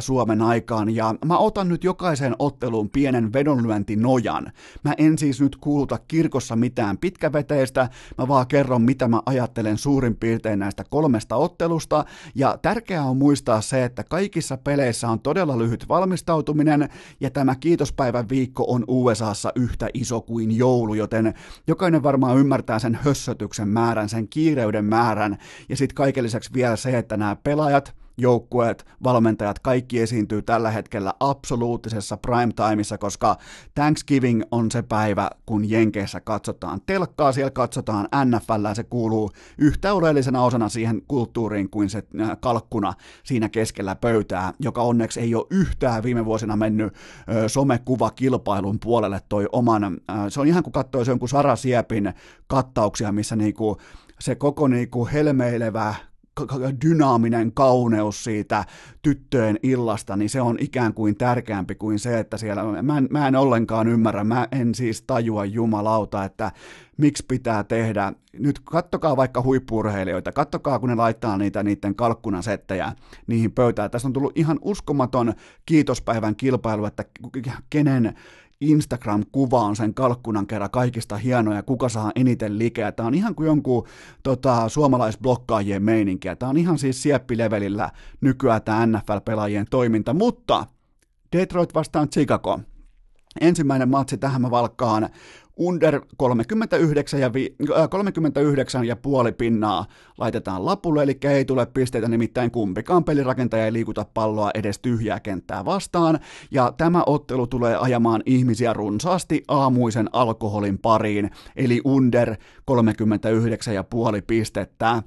Suomen aikaan, ja mä otan nyt jokaisen otteluun pienen vedonlyöntinojan. Mä en siis nyt kuuluta kirkossa mitään pitkäveteistä, mä vaan kerron, mitä mä ajattelen suurin piirtein näistä kolmesta ottelusta, ja tärkeää on muistaa se, että kaikissa peleissä on todella lyhyt valmistautuminen, ja tämä kiitospäivän viikko on USAssa yhtä iso kuin joulu, joten jokainen varmaan ymmärtää sen hössötyksen määrän, sen kiireyden määrän, ja sitten kaiken lisäksi vielä se, että nämä pelaajat, joukkueet, valmentajat, kaikki esiintyy tällä hetkellä absoluuttisessa prime timeissa, koska Thanksgiving on se päivä, kun Jenkeissä katsotaan telkkaa, siellä katsotaan NFL, se kuuluu yhtä oleellisena osana siihen kulttuuriin kuin se äh, kalkkuna siinä keskellä pöytää, joka onneksi ei ole yhtään viime vuosina mennyt somekuvakilpailun puolelle toi oman, se on ihan kuin katsoisi jonkun Sara Siepin kattauksia, missä niinku se koko niinku helmeilevä dynaaminen kauneus siitä tyttöjen illasta, niin se on ikään kuin tärkeämpi kuin se, että siellä, mä en, mä en ollenkaan ymmärrä, mä en siis tajua jumalauta, että miksi pitää tehdä, nyt kattokaa vaikka huippurheilijoita, kattokaa kun ne laittaa niitä niiden kalkkunasettejä niihin pöytään, tässä on tullut ihan uskomaton kiitospäivän kilpailu, että kenen Instagram-kuva on sen kalkkunan kerran kaikista hienoja, kuka saa eniten likeä. Tämä on ihan kuin jonkun tota, suomalaisblokkaajien meininkiä. Tämä on ihan siis sieppilevelillä nykyään tämä NFL-pelaajien toiminta, mutta Detroit vastaan Chicago. Ensimmäinen matsi tähän mä valkkaan under 39 ja, vi, äh, 39 ja puoli pinnaa laitetaan lapulle, eli ei tule pisteitä, nimittäin kumpikaan pelirakentaja ei liikuta palloa edes tyhjää kenttää vastaan, ja tämä ottelu tulee ajamaan ihmisiä runsaasti aamuisen alkoholin pariin, eli under 39 ja puoli pistettä.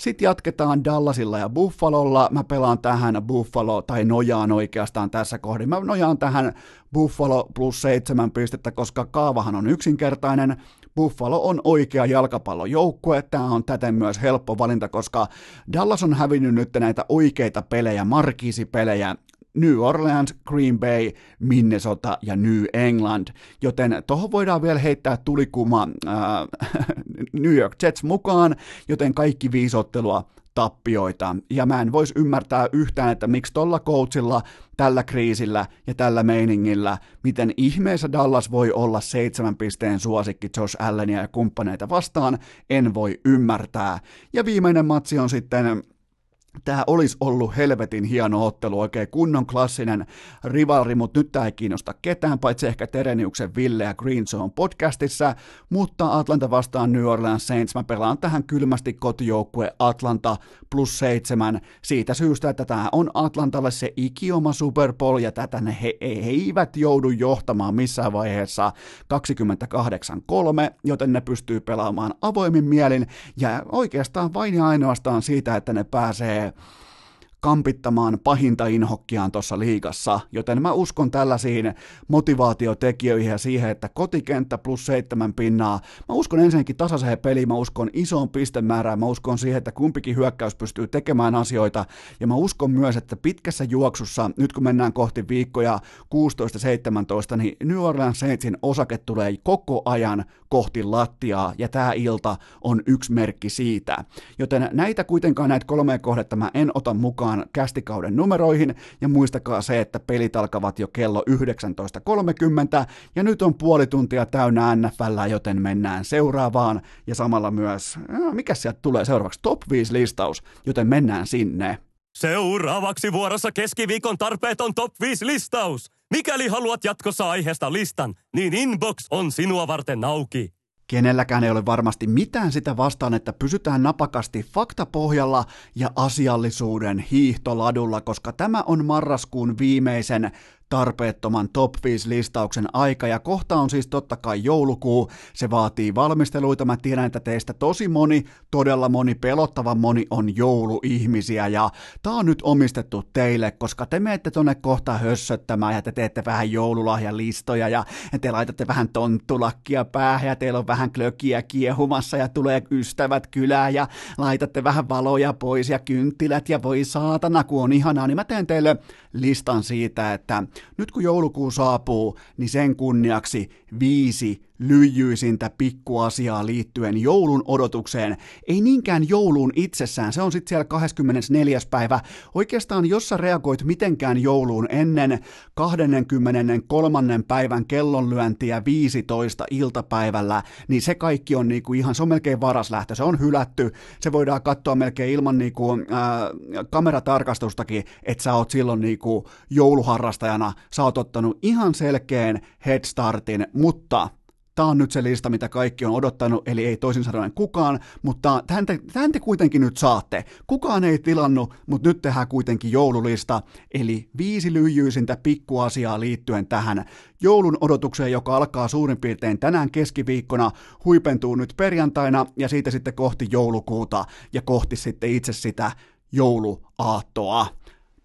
Sitten jatketaan Dallasilla ja Buffalolla. Mä pelaan tähän Buffalo, tai nojaan oikeastaan tässä kohdin. Mä nojaan tähän Buffalo plus seitsemän pistettä, koska kaavahan on yksinkertainen. Buffalo on oikea jalkapallojoukkue. Tämä on täten myös helppo valinta, koska Dallas on hävinnyt nyt näitä oikeita pelejä, markiisipelejä New Orleans, Green Bay, Minnesota ja New England, joten tuohon voidaan vielä heittää tulikuma äh, New York Jets mukaan, joten kaikki viisottelua tappioita. Ja mä en voisi ymmärtää yhtään, että miksi tolla coachilla, tällä kriisillä ja tällä meiningillä, miten ihmeessä Dallas voi olla seitsemän pisteen suosikki Josh Allenia ja kumppaneita vastaan, en voi ymmärtää. Ja viimeinen matsi on sitten Tämä olisi ollut helvetin hieno ottelu, oikein kunnon klassinen rivalri, mutta nyt tämä ei kiinnosta ketään, paitsi ehkä Tereniuksen Ville ja Green Zone podcastissa, mutta Atlanta vastaan New Orleans Saints, mä pelaan tähän kylmästi kotijoukkue Atlanta plus seitsemän siitä syystä, että tämä on Atlantalle se ikioma Super Bowl ja tätä ne he, he eivät joudu johtamaan missään vaiheessa 28-3, joten ne pystyy pelaamaan avoimin mielin ja oikeastaan vain ja ainoastaan siitä, että ne pääsee Yeah. Kampittamaan pahinta inhokkiaan tuossa liigassa, joten mä uskon tällaisiin motivaatiotekijöihin ja siihen, että kotikenttä plus seitsemän pinnaa. Mä uskon ensinnäkin tasaiseen peliin, mä uskon isoon pistemäärään, mä uskon siihen, että kumpikin hyökkäys pystyy tekemään asioita, ja mä uskon myös, että pitkässä juoksussa, nyt kun mennään kohti viikkoja 16-17, niin New Orleans Saintsin osake tulee koko ajan kohti lattiaa, ja tämä ilta on yksi merkki siitä. Joten näitä kuitenkaan näitä kolmea kohdetta mä en ota mukaan kästikauden numeroihin, ja muistakaa se, että pelit alkavat jo kello 19.30, ja nyt on puoli tuntia täynnä NFL, joten mennään seuraavaan, ja samalla myös, mikä sieltä tulee seuraavaksi, top 5 listaus, joten mennään sinne. Seuraavaksi vuorossa keskiviikon tarpeeton top 5 listaus. Mikäli haluat jatkossa aiheesta listan, niin inbox on sinua varten auki. Kenelläkään ei ole varmasti mitään sitä vastaan, että pysytään napakasti faktapohjalla ja asiallisuuden hiihtoladulla, koska tämä on marraskuun viimeisen tarpeettoman top 5 listauksen aika ja kohta on siis totta kai joulukuu. Se vaatii valmisteluita. Mä tiedän, että teistä tosi moni, todella moni, pelottava moni on jouluihmisiä ja tää on nyt omistettu teille, koska te menette tonne kohta hössöttämään ja te teette vähän joululahjalistoja ja te laitatte vähän tonttulakkia päähän ja teillä on vähän klökiä kiehumassa ja tulee ystävät kylään ja laitatte vähän valoja pois ja kynttilät ja voi saatana, kun on ihanaa, niin mä teen teille listan siitä, että nyt kun joulukuu saapuu, niin sen kunniaksi viisi lyijyisintä pikkuasiaa liittyen joulun odotukseen. Ei niinkään jouluun itsessään, se on sitten siellä 24. päivä. Oikeastaan jos sä reagoit mitenkään jouluun ennen 23. päivän kellonlyöntiä 15 iltapäivällä, niin se kaikki on niinku ihan, se on melkein varas lähtö, se on hylätty, se voidaan katsoa melkein ilman niinku, äh, kameratarkastustakin, että sä oot silloin niinku jouluharrastajana, sä oot ottanut ihan selkeän headstartin, mutta tämä on nyt se lista, mitä kaikki on odottanut, eli ei toisin sanoen kukaan, mutta tämän te, tämän te kuitenkin nyt saatte. Kukaan ei tilannut, mutta nyt tehdään kuitenkin joululista, eli viisi lyijyisintä pikkuasiaa liittyen tähän joulun odotukseen, joka alkaa suurin piirtein tänään keskiviikkona, huipentuu nyt perjantaina ja siitä sitten kohti joulukuuta ja kohti sitten itse sitä jouluaattoa.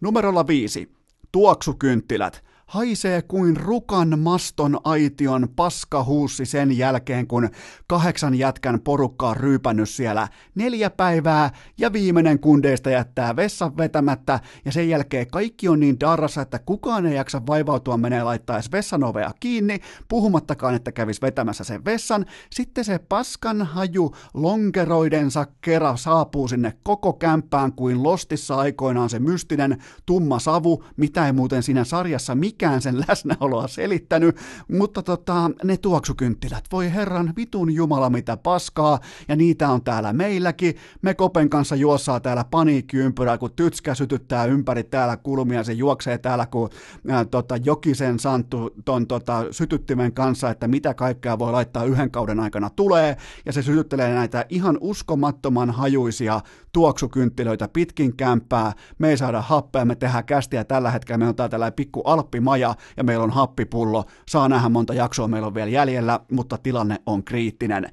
Numerolla viisi. Tuoksukynttilät haisee kuin rukan maston aition paskahuussi sen jälkeen, kun kahdeksan jätkän porukkaa on ryypännyt siellä neljä päivää ja viimeinen kundeista jättää vessan vetämättä ja sen jälkeen kaikki on niin darrassa, että kukaan ei jaksa vaivautua menee laittaa edes vessan ovea kiinni, puhumattakaan, että kävis vetämässä sen vessan. Sitten se paskan haju lonkeroidensa kera saapuu sinne koko kämppään kuin Lostissa aikoinaan se mystinen tumma savu, mitä ei muuten siinä sarjassa mikään mikään sen läsnäoloa selittänyt, mutta tota, ne tuoksukynttilät, voi herran vitun jumala mitä paskaa, ja niitä on täällä meilläkin. Me Kopen kanssa juossaa täällä paniikkiympyrää, kun tytskä sytyttää ympäri täällä kulmia, se juoksee täällä kuin ää, tota, Jokisen Santtu ton tota, sytyttimen kanssa, että mitä kaikkea voi laittaa yhden kauden aikana tulee, ja se sytyttelee näitä ihan uskomattoman hajuisia tuoksukynttilöitä pitkin kämppää, me ei saada happea, me tehdään kästiä. Tällä hetkellä, me on täällä tällainen pikku alppimaja ja meillä on happipullo, saa nähdä monta jaksoa meillä on vielä jäljellä, mutta tilanne on kriittinen.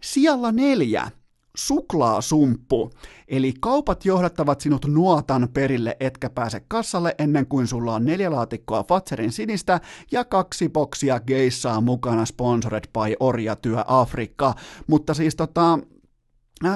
Siellä neljä, suklaasumppu. Eli kaupat johdattavat sinut nuotan perille, etkä pääse kassalle ennen kuin sulla on neljä laatikkoa Fatserin sinistä ja kaksi boksia geissaa mukana sponsored by Orjatyö Afrikka. Mutta siis tota,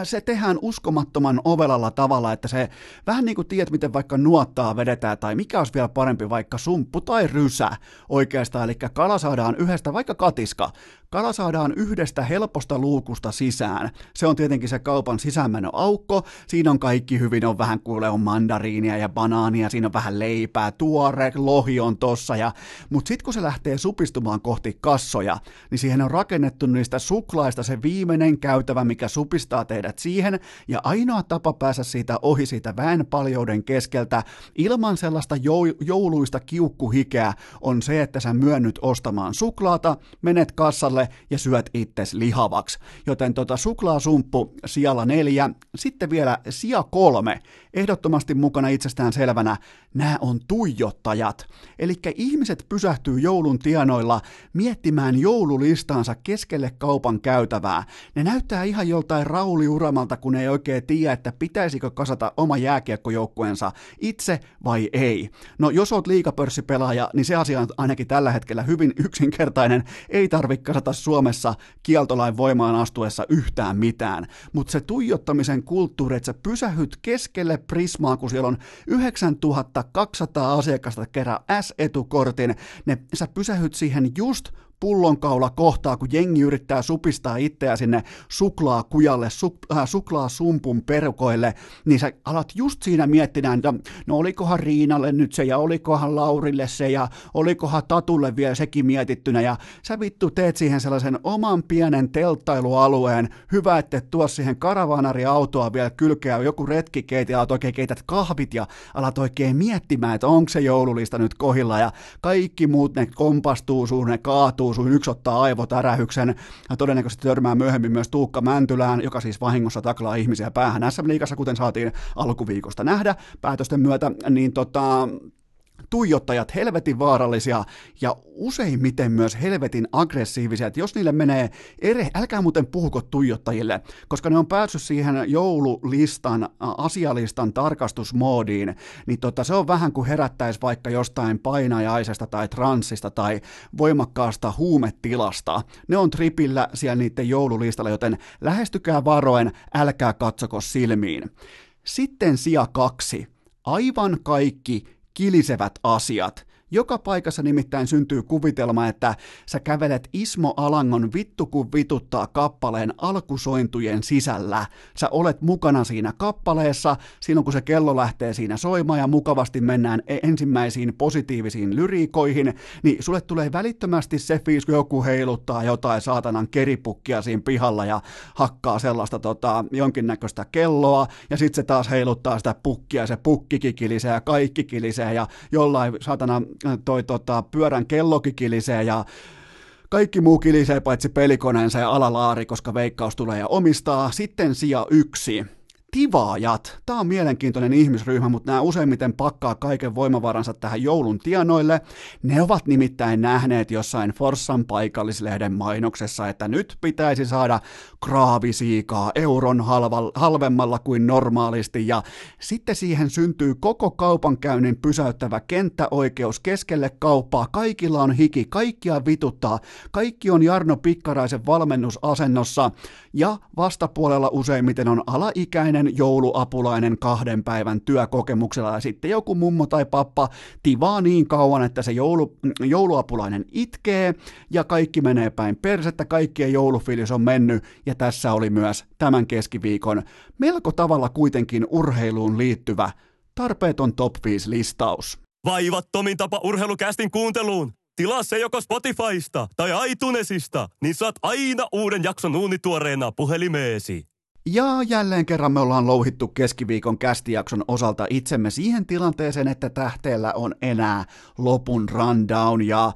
se tehdään uskomattoman ovelalla tavalla, että se vähän niin kuin tiedät, miten vaikka nuottaa vedetään, tai mikä olisi vielä parempi, vaikka sumppu tai rysä oikeastaan, eli kala saadaan yhdestä, vaikka katiska, kala saadaan yhdestä helposta luukusta sisään. Se on tietenkin se kaupan sisäänmenoaukko, siinä on kaikki hyvin, on vähän kuule on mandariinia ja banaania, siinä on vähän leipää, tuore, lohi on tossa, ja, mutta sitten kun se lähtee supistumaan kohti kassoja, niin siihen on rakennettu niistä suklaista se viimeinen käytävä, mikä supistaa teidät siihen, ja ainoa tapa päästä siitä ohi siitä väenpaljouden keskeltä ilman sellaista jouluista kiukkuhikeä on se, että sä myönnyt ostamaan suklaata, menet kassalle ja syöt itses lihavaksi. Joten tota suklaasumppu sijalla neljä, sitten vielä sija kolme, ehdottomasti mukana itsestään selvänä, nämä on tuijottajat. Eli ihmiset pysähtyy joulun tienoilla miettimään joululistaansa keskelle kaupan käytävää. Ne näyttää ihan joltain rauliuramalta, kun ei oikein tiedä, että pitäisikö kasata oma jääkiekkojoukkueensa itse vai ei. No jos oot liikapörssipelaaja, niin se asia on ainakin tällä hetkellä hyvin yksinkertainen. Ei tarvitse kasata Suomessa kieltolain voimaan astuessa yhtään mitään. Mutta se tuijottamisen kulttuuri, että sä pysähyt keskelle Prismaa, kun siellä on 9200 asiakasta kerää S-etukortin, ne, sä pysähyt siihen just pullonkaula kohtaa, kun jengi yrittää supistaa itseä sinne suklaakujalle, su, äh, suklaasumpun perukoille, niin sä alat just siinä miettimään, että no olikohan Riinalle nyt se ja olikohan Laurille se ja olikohan Tatulle vielä sekin mietittynä. Ja sä vittu teet siihen sellaisen oman pienen telttailualueen, hyvä, että tuo siihen karavaanariautoa vielä kylkeä. Joku retkikeiti ja alat oikein keität kahvit ja alat oikein miettimään, että onko se joululista nyt kohilla. Ja kaikki muut ne kompastuu suun, kaatuu suin yksi ottaa aivotärähyksen. Ja todennäköisesti törmää myöhemmin myös Tuukka Mäntylään, joka siis vahingossa taklaa ihmisiä päähän SM-liigassa, kuten saatiin alkuviikosta nähdä päätösten myötä, niin tota, tuijottajat helvetin vaarallisia ja useimmiten myös helvetin aggressiivisia, että jos niille menee ere, älkää muuten puhuko tuijottajille, koska ne on päässyt siihen joululistan, asialistan tarkastusmoodiin, niin tota, se on vähän kuin herättäisi vaikka jostain painajaisesta tai transsista tai voimakkaasta huumetilasta. Ne on tripillä siellä niiden joululistalla, joten lähestykää varoen, älkää katsoko silmiin. Sitten sija kaksi. Aivan kaikki kilisevät asiat. Joka paikassa nimittäin syntyy kuvitelma, että sä kävelet Ismo Alangon vittu kun vituttaa kappaleen alkusointujen sisällä. Sä olet mukana siinä kappaleessa, silloin kun se kello lähtee siinä soimaan ja mukavasti mennään e- ensimmäisiin positiivisiin lyriikoihin, niin sulle tulee välittömästi se fiis, kun joku heiluttaa jotain saatanan keripukkia siinä pihalla ja hakkaa sellaista tota, jonkinnäköistä kelloa, ja sitten se taas heiluttaa sitä pukkia, se pukki kilisee ja kaikki kilisee, ja jollain saatana toi tota, pyörän kellokin kilisee ja kaikki muu kilisee paitsi pelikoneensa ja alalaari, koska veikkaus tulee ja omistaa. Sitten sija yksi tivaajat. Tämä on mielenkiintoinen ihmisryhmä, mutta nämä useimmiten pakkaa kaiken voimavaransa tähän joulun tienoille. Ne ovat nimittäin nähneet jossain Forssan paikallislehden mainoksessa, että nyt pitäisi saada kraavisiikaa euron halval, halvemmalla kuin normaalisti, ja sitten siihen syntyy koko kaupankäynnin pysäyttävä kenttäoikeus keskelle kauppaa. Kaikilla on hiki, kaikkia vituttaa, kaikki on Jarno Pikkaraisen valmennusasennossa, ja vastapuolella useimmiten on alaikäinen tämmöinen jouluapulainen kahden päivän työkokemuksella ja sitten joku mummo tai pappa tivaa niin kauan, että se joulu, jouluapulainen itkee ja kaikki menee päin persettä, kaikkien joulufilis on mennyt ja tässä oli myös tämän keskiviikon melko tavalla kuitenkin urheiluun liittyvä tarpeeton top 5 listaus. Vaivattomin tapa urheilukästin kuunteluun. Tilaa se joko Spotifysta tai iTunesista, niin saat aina uuden jakson uunituoreena puhelimeesi. Ja jälleen kerran me ollaan louhittu keskiviikon kästijakson osalta itsemme siihen tilanteeseen, että tähteellä on enää lopun rundown. Ja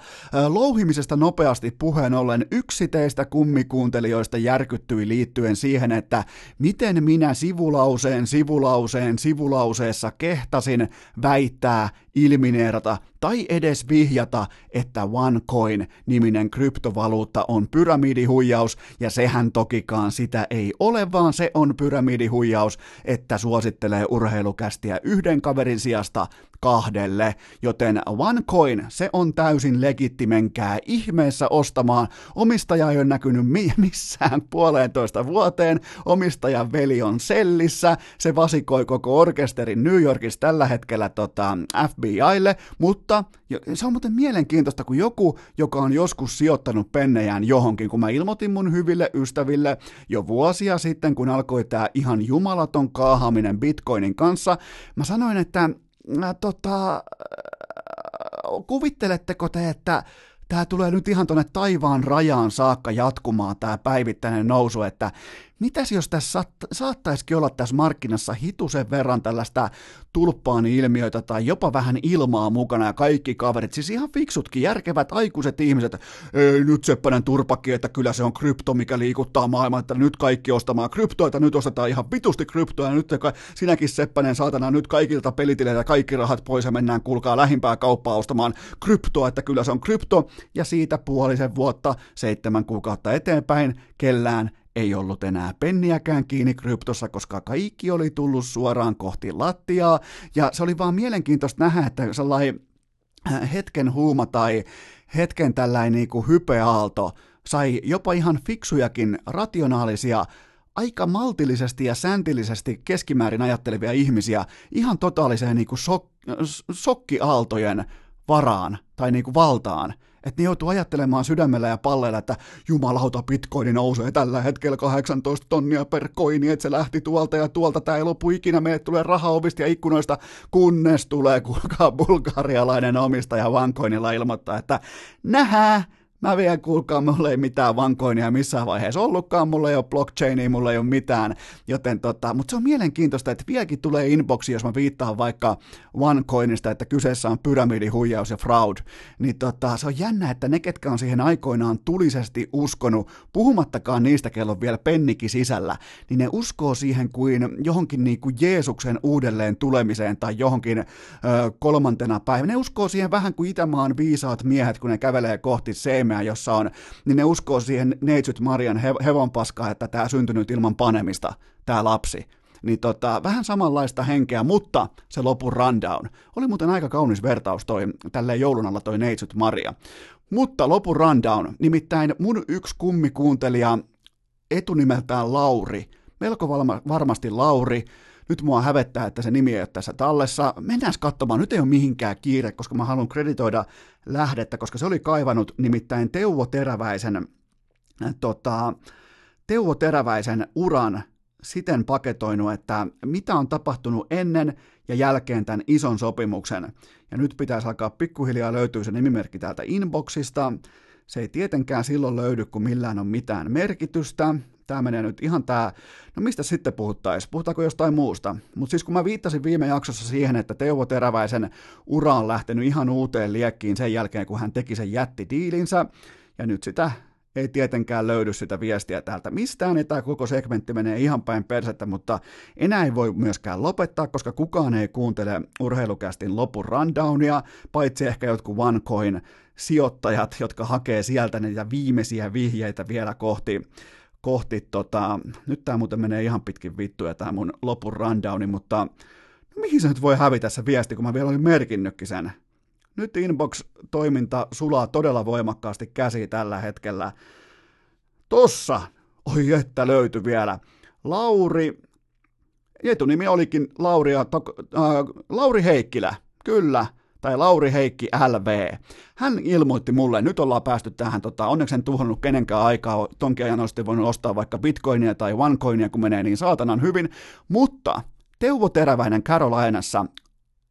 louhimisesta nopeasti puheen ollen yksi teistä kummikuuntelijoista järkyttyi liittyen siihen, että miten minä sivulauseen, sivulauseen, sivulauseessa kehtasin väittää, ilmineerata tai edes vihjata, että OneCoin-niminen kryptovaluutta on pyramidihuijaus, ja sehän tokikaan sitä ei ole, vaan se on pyramidihuijaus, että suosittelee urheilukästiä yhden kaverin sijasta kahdelle, joten OneCoin, se on täysin legittimenkää ihmeessä ostamaan. Omistaja ei ole näkynyt missään puolentoista vuoteen, omistajan veli on sellissä, se vasikoi koko orkesterin New Yorkissa tällä hetkellä tota, FBIlle, mutta se on muuten mielenkiintoista, kun joku, joka on joskus sijoittanut pennejään johonkin, kun mä ilmoitin mun hyville ystäville jo vuosia sitten, kun alkoi tämä ihan jumalaton kaahaaminen Bitcoinin kanssa, mä sanoin, että äh, tota, äh, kuvitteletteko te, että tämä tulee nyt ihan tuonne taivaan rajaan saakka jatkumaan tämä päivittäinen nousu, että mitäs jos tässä saattaisikin olla tässä markkinassa hitusen verran tällaista tulppaani-ilmiöitä tai jopa vähän ilmaa mukana ja kaikki kaverit, siis ihan fiksutkin, järkevät aikuiset ihmiset, ei nyt Seppänen turpakki, että kyllä se on krypto, mikä liikuttaa maailmaa, että nyt kaikki ostamaan kryptoa, että nyt ostetaan ihan vitusti kryptoa, ja nyt sinäkin Seppänen saatana nyt kaikilta pelitileiltä kaikki rahat pois ja mennään kuulkaa lähimpää kauppaa ostamaan kryptoa, että kyllä se on krypto, ja siitä puolisen vuotta, seitsemän kuukautta eteenpäin, kellään ei ollut enää penniäkään kiinni kryptossa, koska kaikki oli tullut suoraan kohti lattiaa, ja se oli vaan mielenkiintoista nähdä, että sellainen äh, hetken huuma tai hetken tällainen niin kuin hypeaalto sai jopa ihan fiksujakin rationaalisia aika maltillisesti ja säntillisesti keskimäärin ajattelevia ihmisiä ihan totaaliseen niin kuin sok- sokkiaaltojen varaan tai niin kuin valtaan että ne joutuu ajattelemaan sydämellä ja palleilla, että jumalauta bitcoini nousee tällä hetkellä 18 tonnia per koini, että se lähti tuolta ja tuolta, tämä ei lopu ikinä, meille tulee raha ovista ja ikkunoista, kunnes tulee kuulkaa bulgarialainen omistaja vankoinilla ilmoittaa, että nähää, Mä vielä kuulkaa, mulla ei mitään vankoinia missään vaiheessa ollutkaan, mulla ei ole blockchainia, mulla ei ole mitään, joten tota, mutta se on mielenkiintoista, että vieläkin tulee inboxi, jos mä viittaan vaikka OneCoinista, että kyseessä on pyramidihuijaus ja fraud, niin tota, se on jännä, että ne, ketkä on siihen aikoinaan tulisesti uskonut, puhumattakaan niistä, kello on vielä pennikin sisällä, niin ne uskoo siihen kuin johonkin niin kuin Jeesuksen uudelleen tulemiseen tai johonkin ö, kolmantena päivänä. Ne uskoo siihen vähän kuin Itämaan viisaat miehet, kun ne kävelee kohti seemää nimeä, jossa on, niin ne uskoo siihen Neitsyt Marian he, että tämä syntynyt ilman panemista, tämä lapsi. Niin tota, vähän samanlaista henkeä, mutta se lopun rundown. Oli muuten aika kaunis vertaus toi, tälleen joulun alla toi Neitsyt Maria. Mutta lopun rundown, nimittäin mun yksi kummikuuntelija etunimeltään Lauri, melko varmasti Lauri, nyt mua hävettää, että se nimi ei ole tässä tallessa. Mennään katsomaan, nyt ei ole mihinkään kiire, koska mä haluan kreditoida lähdettä, koska se oli kaivannut nimittäin Teuvo Teräväisen, äh, tota, Teuvo Teräväisen uran siten paketoinut, että mitä on tapahtunut ennen ja jälkeen tämän ison sopimuksen. Ja nyt pitäisi alkaa pikkuhiljaa löytyä se nimimerkki täältä inboxista. Se ei tietenkään silloin löydy, kun millään on mitään merkitystä tämä menee nyt ihan tämä, no mistä sitten puhuttaisiin, puhutaanko jostain muusta, mutta siis kun mä viittasin viime jaksossa siihen, että Teuvo Teräväisen ura on lähtenyt ihan uuteen liekkiin sen jälkeen, kun hän teki sen jättidiilinsä, ja nyt sitä ei tietenkään löydy sitä viestiä täältä mistään, ja tämä koko segmentti menee ihan päin persettä, mutta enää ei voi myöskään lopettaa, koska kukaan ei kuuntele urheilukästin lopun rundownia, paitsi ehkä jotkut OneCoin sijoittajat, jotka hakee sieltä niitä viimeisiä vihjeitä vielä kohti kohti, tota, nyt tämä muuten menee ihan pitkin vittuja tämä mun lopun rundowni, mutta no mihin se nyt voi hävitä se viesti, kun mä vielä olin merkinnytkin sen. Nyt inbox-toiminta sulaa todella voimakkaasti käsi tällä hetkellä. Tossa, oi että löytyi vielä. Lauri, etunimi olikin Lauri, äh, Lauri Heikkilä, kyllä, tai Lauri Heikki LV. Hän ilmoitti mulle, nyt ollaan päästy tähän, tota, onneksi en tuhonnut kenenkään aikaa, tonkin ajan olisi voinut ostaa vaikka bitcoinia tai onecoinia, kun menee niin saatanan hyvin, mutta Teuvo Teräväinen Carolinassa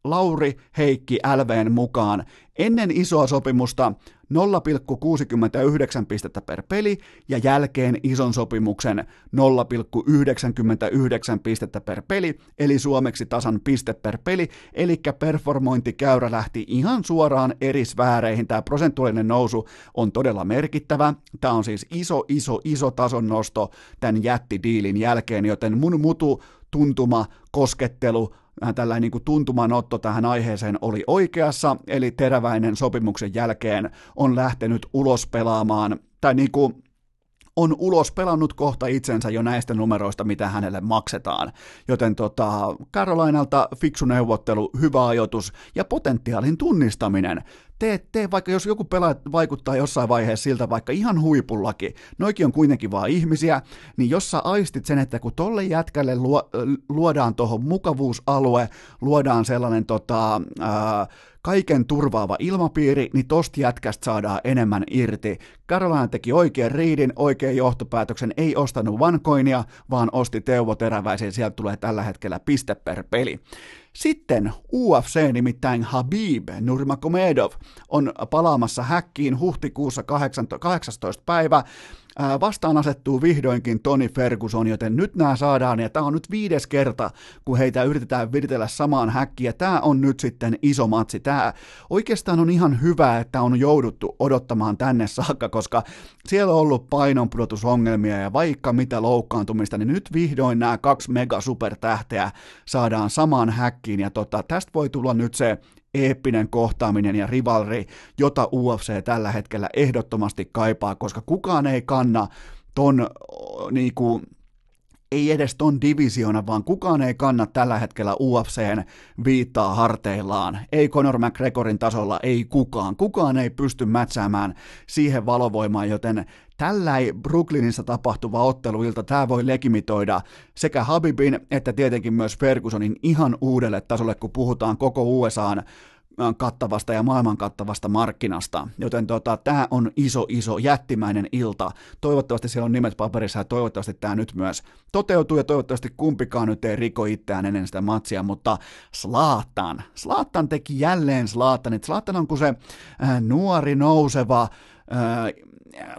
Lauri Heikki LVn mukaan ennen isoa sopimusta 0,69 pistettä per peli ja jälkeen ison sopimuksen 0,99 pistettä per peli, eli suomeksi tasan piste per peli, eli performointikäyrä lähti ihan suoraan eri sfääreihin. Tämä prosentuaalinen nousu on todella merkittävä. Tämä on siis iso, iso, iso tason nosto tämän jättidiilin jälkeen, joten mun mutu tuntuma, koskettelu, tällainen niin kuin tuntumanotto tähän aiheeseen oli oikeassa, eli teräväinen sopimuksen jälkeen on lähtenyt ulos pelaamaan, tai niin kuin on ulos pelannut kohta itsensä jo näistä numeroista, mitä hänelle maksetaan. Joten tota, Carolinalta fiksu neuvottelu, hyvä ajoitus ja potentiaalin tunnistaminen tee, tee vaikka jos joku pelaaja vaikuttaa jossain vaiheessa siltä vaikka ihan huipullakin, noikin on kuitenkin vaan ihmisiä, niin jos sä aistit sen, että kun tolle jätkälle luo, luodaan tuohon mukavuusalue, luodaan sellainen tota, ää, kaiken turvaava ilmapiiri, niin tosta jätkästä saadaan enemmän irti. Carolina teki oikean riidin, oikean johtopäätöksen, ei ostanut vankoinia, vaan osti Teuvo Teräväisen, sieltä tulee tällä hetkellä piste per peli. Sitten UFC, nimittäin Habib Nurmagomedov, on palaamassa häkkiin huhtikuussa 18. päivä vastaan asettuu vihdoinkin Toni Ferguson, joten nyt nämä saadaan, ja tämä on nyt viides kerta, kun heitä yritetään viritellä samaan häkkiin, ja tämä on nyt sitten iso matsi. Tämä oikeastaan on ihan hyvä, että on jouduttu odottamaan tänne saakka, koska siellä on ollut painonpudotusongelmia ja vaikka mitä loukkaantumista, niin nyt vihdoin nämä kaksi mega supertähteä saadaan samaan häkkiin, ja tota, tästä voi tulla nyt se eeppinen kohtaaminen ja rivalri, jota UFC tällä hetkellä ehdottomasti kaipaa, koska kukaan ei kanna ton niinku, ei edes ton divisiona, vaan kukaan ei kanna tällä hetkellä UFCn viittaa harteillaan. Ei Conor McGregorin tasolla, ei kukaan. Kukaan ei pysty mätsäämään siihen valovoimaan, joten tällä ei Brooklynissa tapahtuva otteluilta, tämä voi legimitoida sekä Habibin että tietenkin myös Fergusonin ihan uudelle tasolle, kun puhutaan koko USAn kattavasta ja maailman kattavasta markkinasta, joten tota, tämä on iso, iso, jättimäinen ilta. Toivottavasti siellä on nimet paperissa ja toivottavasti tämä nyt myös toteutuu ja toivottavasti kumpikaan nyt ei riko itseään ennen sitä matsia, mutta Slaattan, Slaattan teki jälleen Slaattanit. Slaattan on kuin se äh, nuori nouseva äh,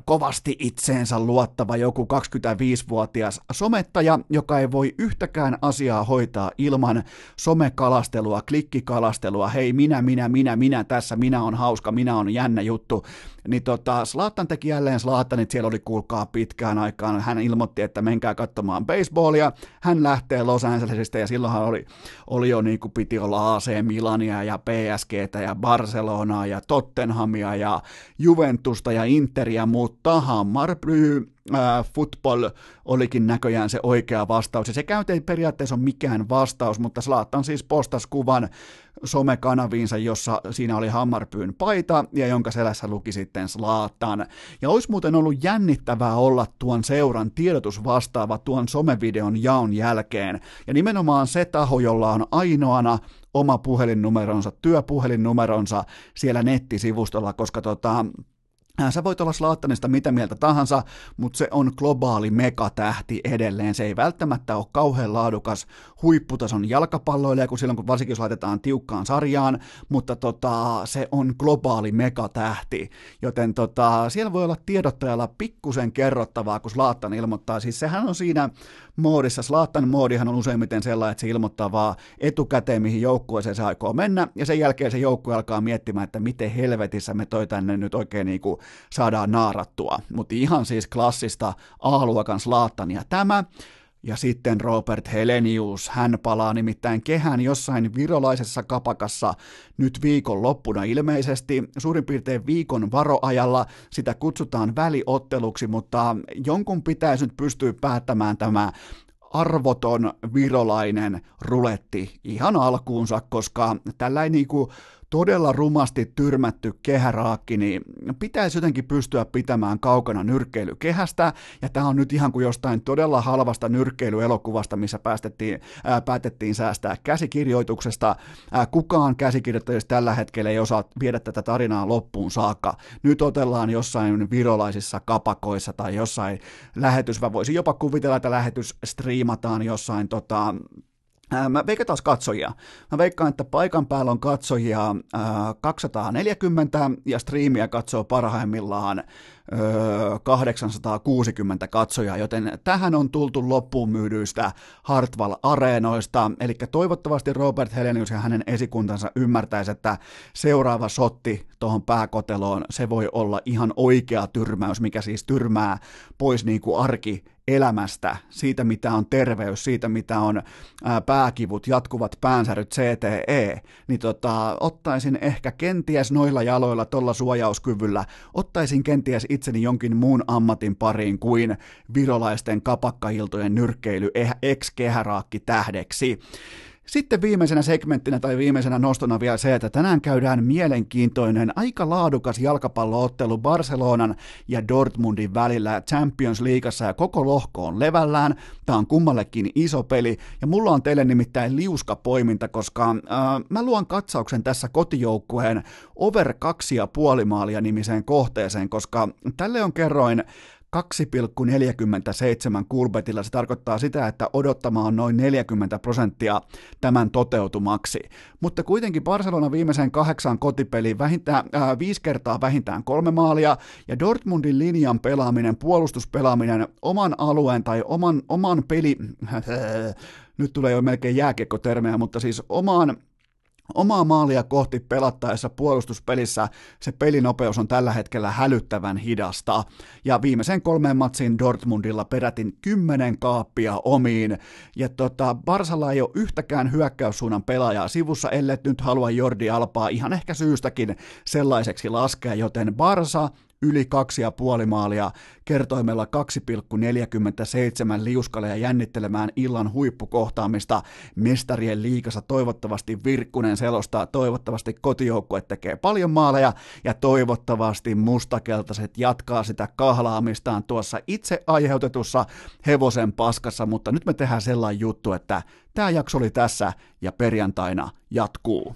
kovasti itseensä luottava joku 25-vuotias somettaja, joka ei voi yhtäkään asiaa hoitaa ilman somekalastelua, klikkikalastelua, hei minä, minä, minä, minä tässä, minä on hauska, minä on jännä juttu, niin tota, Slaattan teki jälleen Slaattanit, siellä oli kuulkaa pitkään aikaan, hän ilmoitti, että menkää katsomaan baseballia, hän lähtee Los Angelesista ja silloinhan oli, oli jo niin kuin piti olla AC Milania ja PSGtä ja Barcelonaa ja Tottenhamia ja Juventusta ja Interia, mutta Hammarby äh, football olikin näköjään se oikea vastaus. Ja se ei periaatteessa ole mikään vastaus, mutta Slaattan siis postas kuvan somekanaviinsa, jossa siinä oli Hammarpyyn paita ja jonka selässä luki sitten Slaattan. Ja olisi muuten ollut jännittävää olla tuon seuran tiedotusvastaava tuon somevideon jaon jälkeen. Ja nimenomaan se taho, jolla on ainoana oma puhelinnumeronsa, työpuhelinnumeronsa siellä nettisivustolla, koska tota, sä voit olla Slaattanista mitä mieltä tahansa, mutta se on globaali megatähti edelleen. Se ei välttämättä ole kauhean laadukas huipputason jalkapalloilija, kun silloin kun varsinkin jos laitetaan tiukkaan sarjaan, mutta tota, se on globaali megatähti. Joten tota, siellä voi olla tiedottajalla pikkusen kerrottavaa, kun Slaattan ilmoittaa. Siis sehän on siinä moodissa. Slaattan moodihan on useimmiten sellainen, että se ilmoittaa vaan etukäteen, mihin joukkueeseen se aikoo mennä, ja sen jälkeen se joukkue alkaa miettimään, että miten helvetissä me toi tänne nyt oikein niin kuin saadaan naarattua. Mutta ihan siis klassista A-luokan Slaattania tämä. Ja sitten Robert Helenius, hän palaa nimittäin kehän jossain virolaisessa kapakassa nyt viikon loppuna ilmeisesti, suurin piirtein viikon varoajalla, sitä kutsutaan väliotteluksi, mutta jonkun pitäisi nyt pystyä päättämään tämä arvoton virolainen ruletti ihan alkuunsa, koska tällä niin kuin todella rumasti tyrmätty kehäraakki, niin pitäisi jotenkin pystyä pitämään kaukana nyrkkeilykehästä, ja tämä on nyt ihan kuin jostain todella halvasta nyrkkeilyelokuvasta, missä päästettiin, ää, päätettiin säästää käsikirjoituksesta. Ää, kukaan käsikirjoittajista tällä hetkellä ei osaa viedä tätä tarinaa loppuun saakka. Nyt otellaan jossain virolaisissa kapakoissa tai jossain lähetys, voisi jopa kuvitella, että lähetys striimataan jossain tota, Mä veikkaan taas katsojia. Mä veikkaan, että paikan päällä on katsojia 240 ja striimiä katsoo parhaimmillaan 860 katsojaa, joten tähän on tultu loppuun myydyistä Hartwall-areenoista, eli toivottavasti Robert Helenius ja hänen esikuntansa ymmärtäisi, että seuraava sotti tuohon pääkoteloon, se voi olla ihan oikea tyrmäys, mikä siis tyrmää pois niin kuin arki elämästä, siitä mitä on terveys, siitä mitä on ää, pääkivut, jatkuvat päänsäryt, CTE, niin tota, ottaisin ehkä kenties noilla jaloilla, tuolla suojauskyvyllä, ottaisin kenties itseni jonkin muun ammatin pariin kuin virolaisten kapakkahiltojen nyrkkeily ex-kehäraakki tähdeksi. Sitten viimeisenä segmenttinä tai viimeisenä nostona vielä se, että tänään käydään mielenkiintoinen, aika laadukas jalkapalloottelu Barcelonan ja Dortmundin välillä Champions Leagueassa ja koko lohko on levällään. Tämä on kummallekin iso peli ja mulla on teille nimittäin liuska poiminta, koska äh, mä luon katsauksen tässä kotijoukkueen over 2,5 maalia nimiseen kohteeseen, koska tälle on kerroin 2,47 kulbetilla. Se tarkoittaa sitä, että odottama on noin 40 prosenttia tämän toteutumaksi. Mutta kuitenkin Barcelona viimeisen kahdeksan kotipeliin vähintään, äh, viisi kertaa vähintään kolme maalia, ja Dortmundin linjan pelaaminen, puolustuspelaaminen, oman alueen tai oman, oman peli... nyt tulee jo melkein jääkiekkotermejä, mutta siis omaan Omaa maalia kohti pelattaessa puolustuspelissä se pelinopeus on tällä hetkellä hälyttävän hidasta. Ja viimeisen kolmeen matsiin Dortmundilla perätin kymmenen kaappia omiin. Ja tota, Barsalla ei ole yhtäkään hyökkäyssuunnan pelaajaa sivussa, ellei nyt halua Jordi Alpaa ihan ehkä syystäkin sellaiseksi laskea, joten Barsa yli kaksi ja puoli maalia kertoimella 2,47 liuskalle ja jännittelemään illan huippukohtaamista mestarien liikassa. Toivottavasti Virkkunen selostaa, toivottavasti kotijoukkue tekee paljon maaleja ja toivottavasti mustakeltaiset jatkaa sitä kahlaamistaan tuossa itse aiheutetussa hevosen paskassa, mutta nyt me tehdään sellainen juttu, että tämä jakso oli tässä ja perjantaina jatkuu.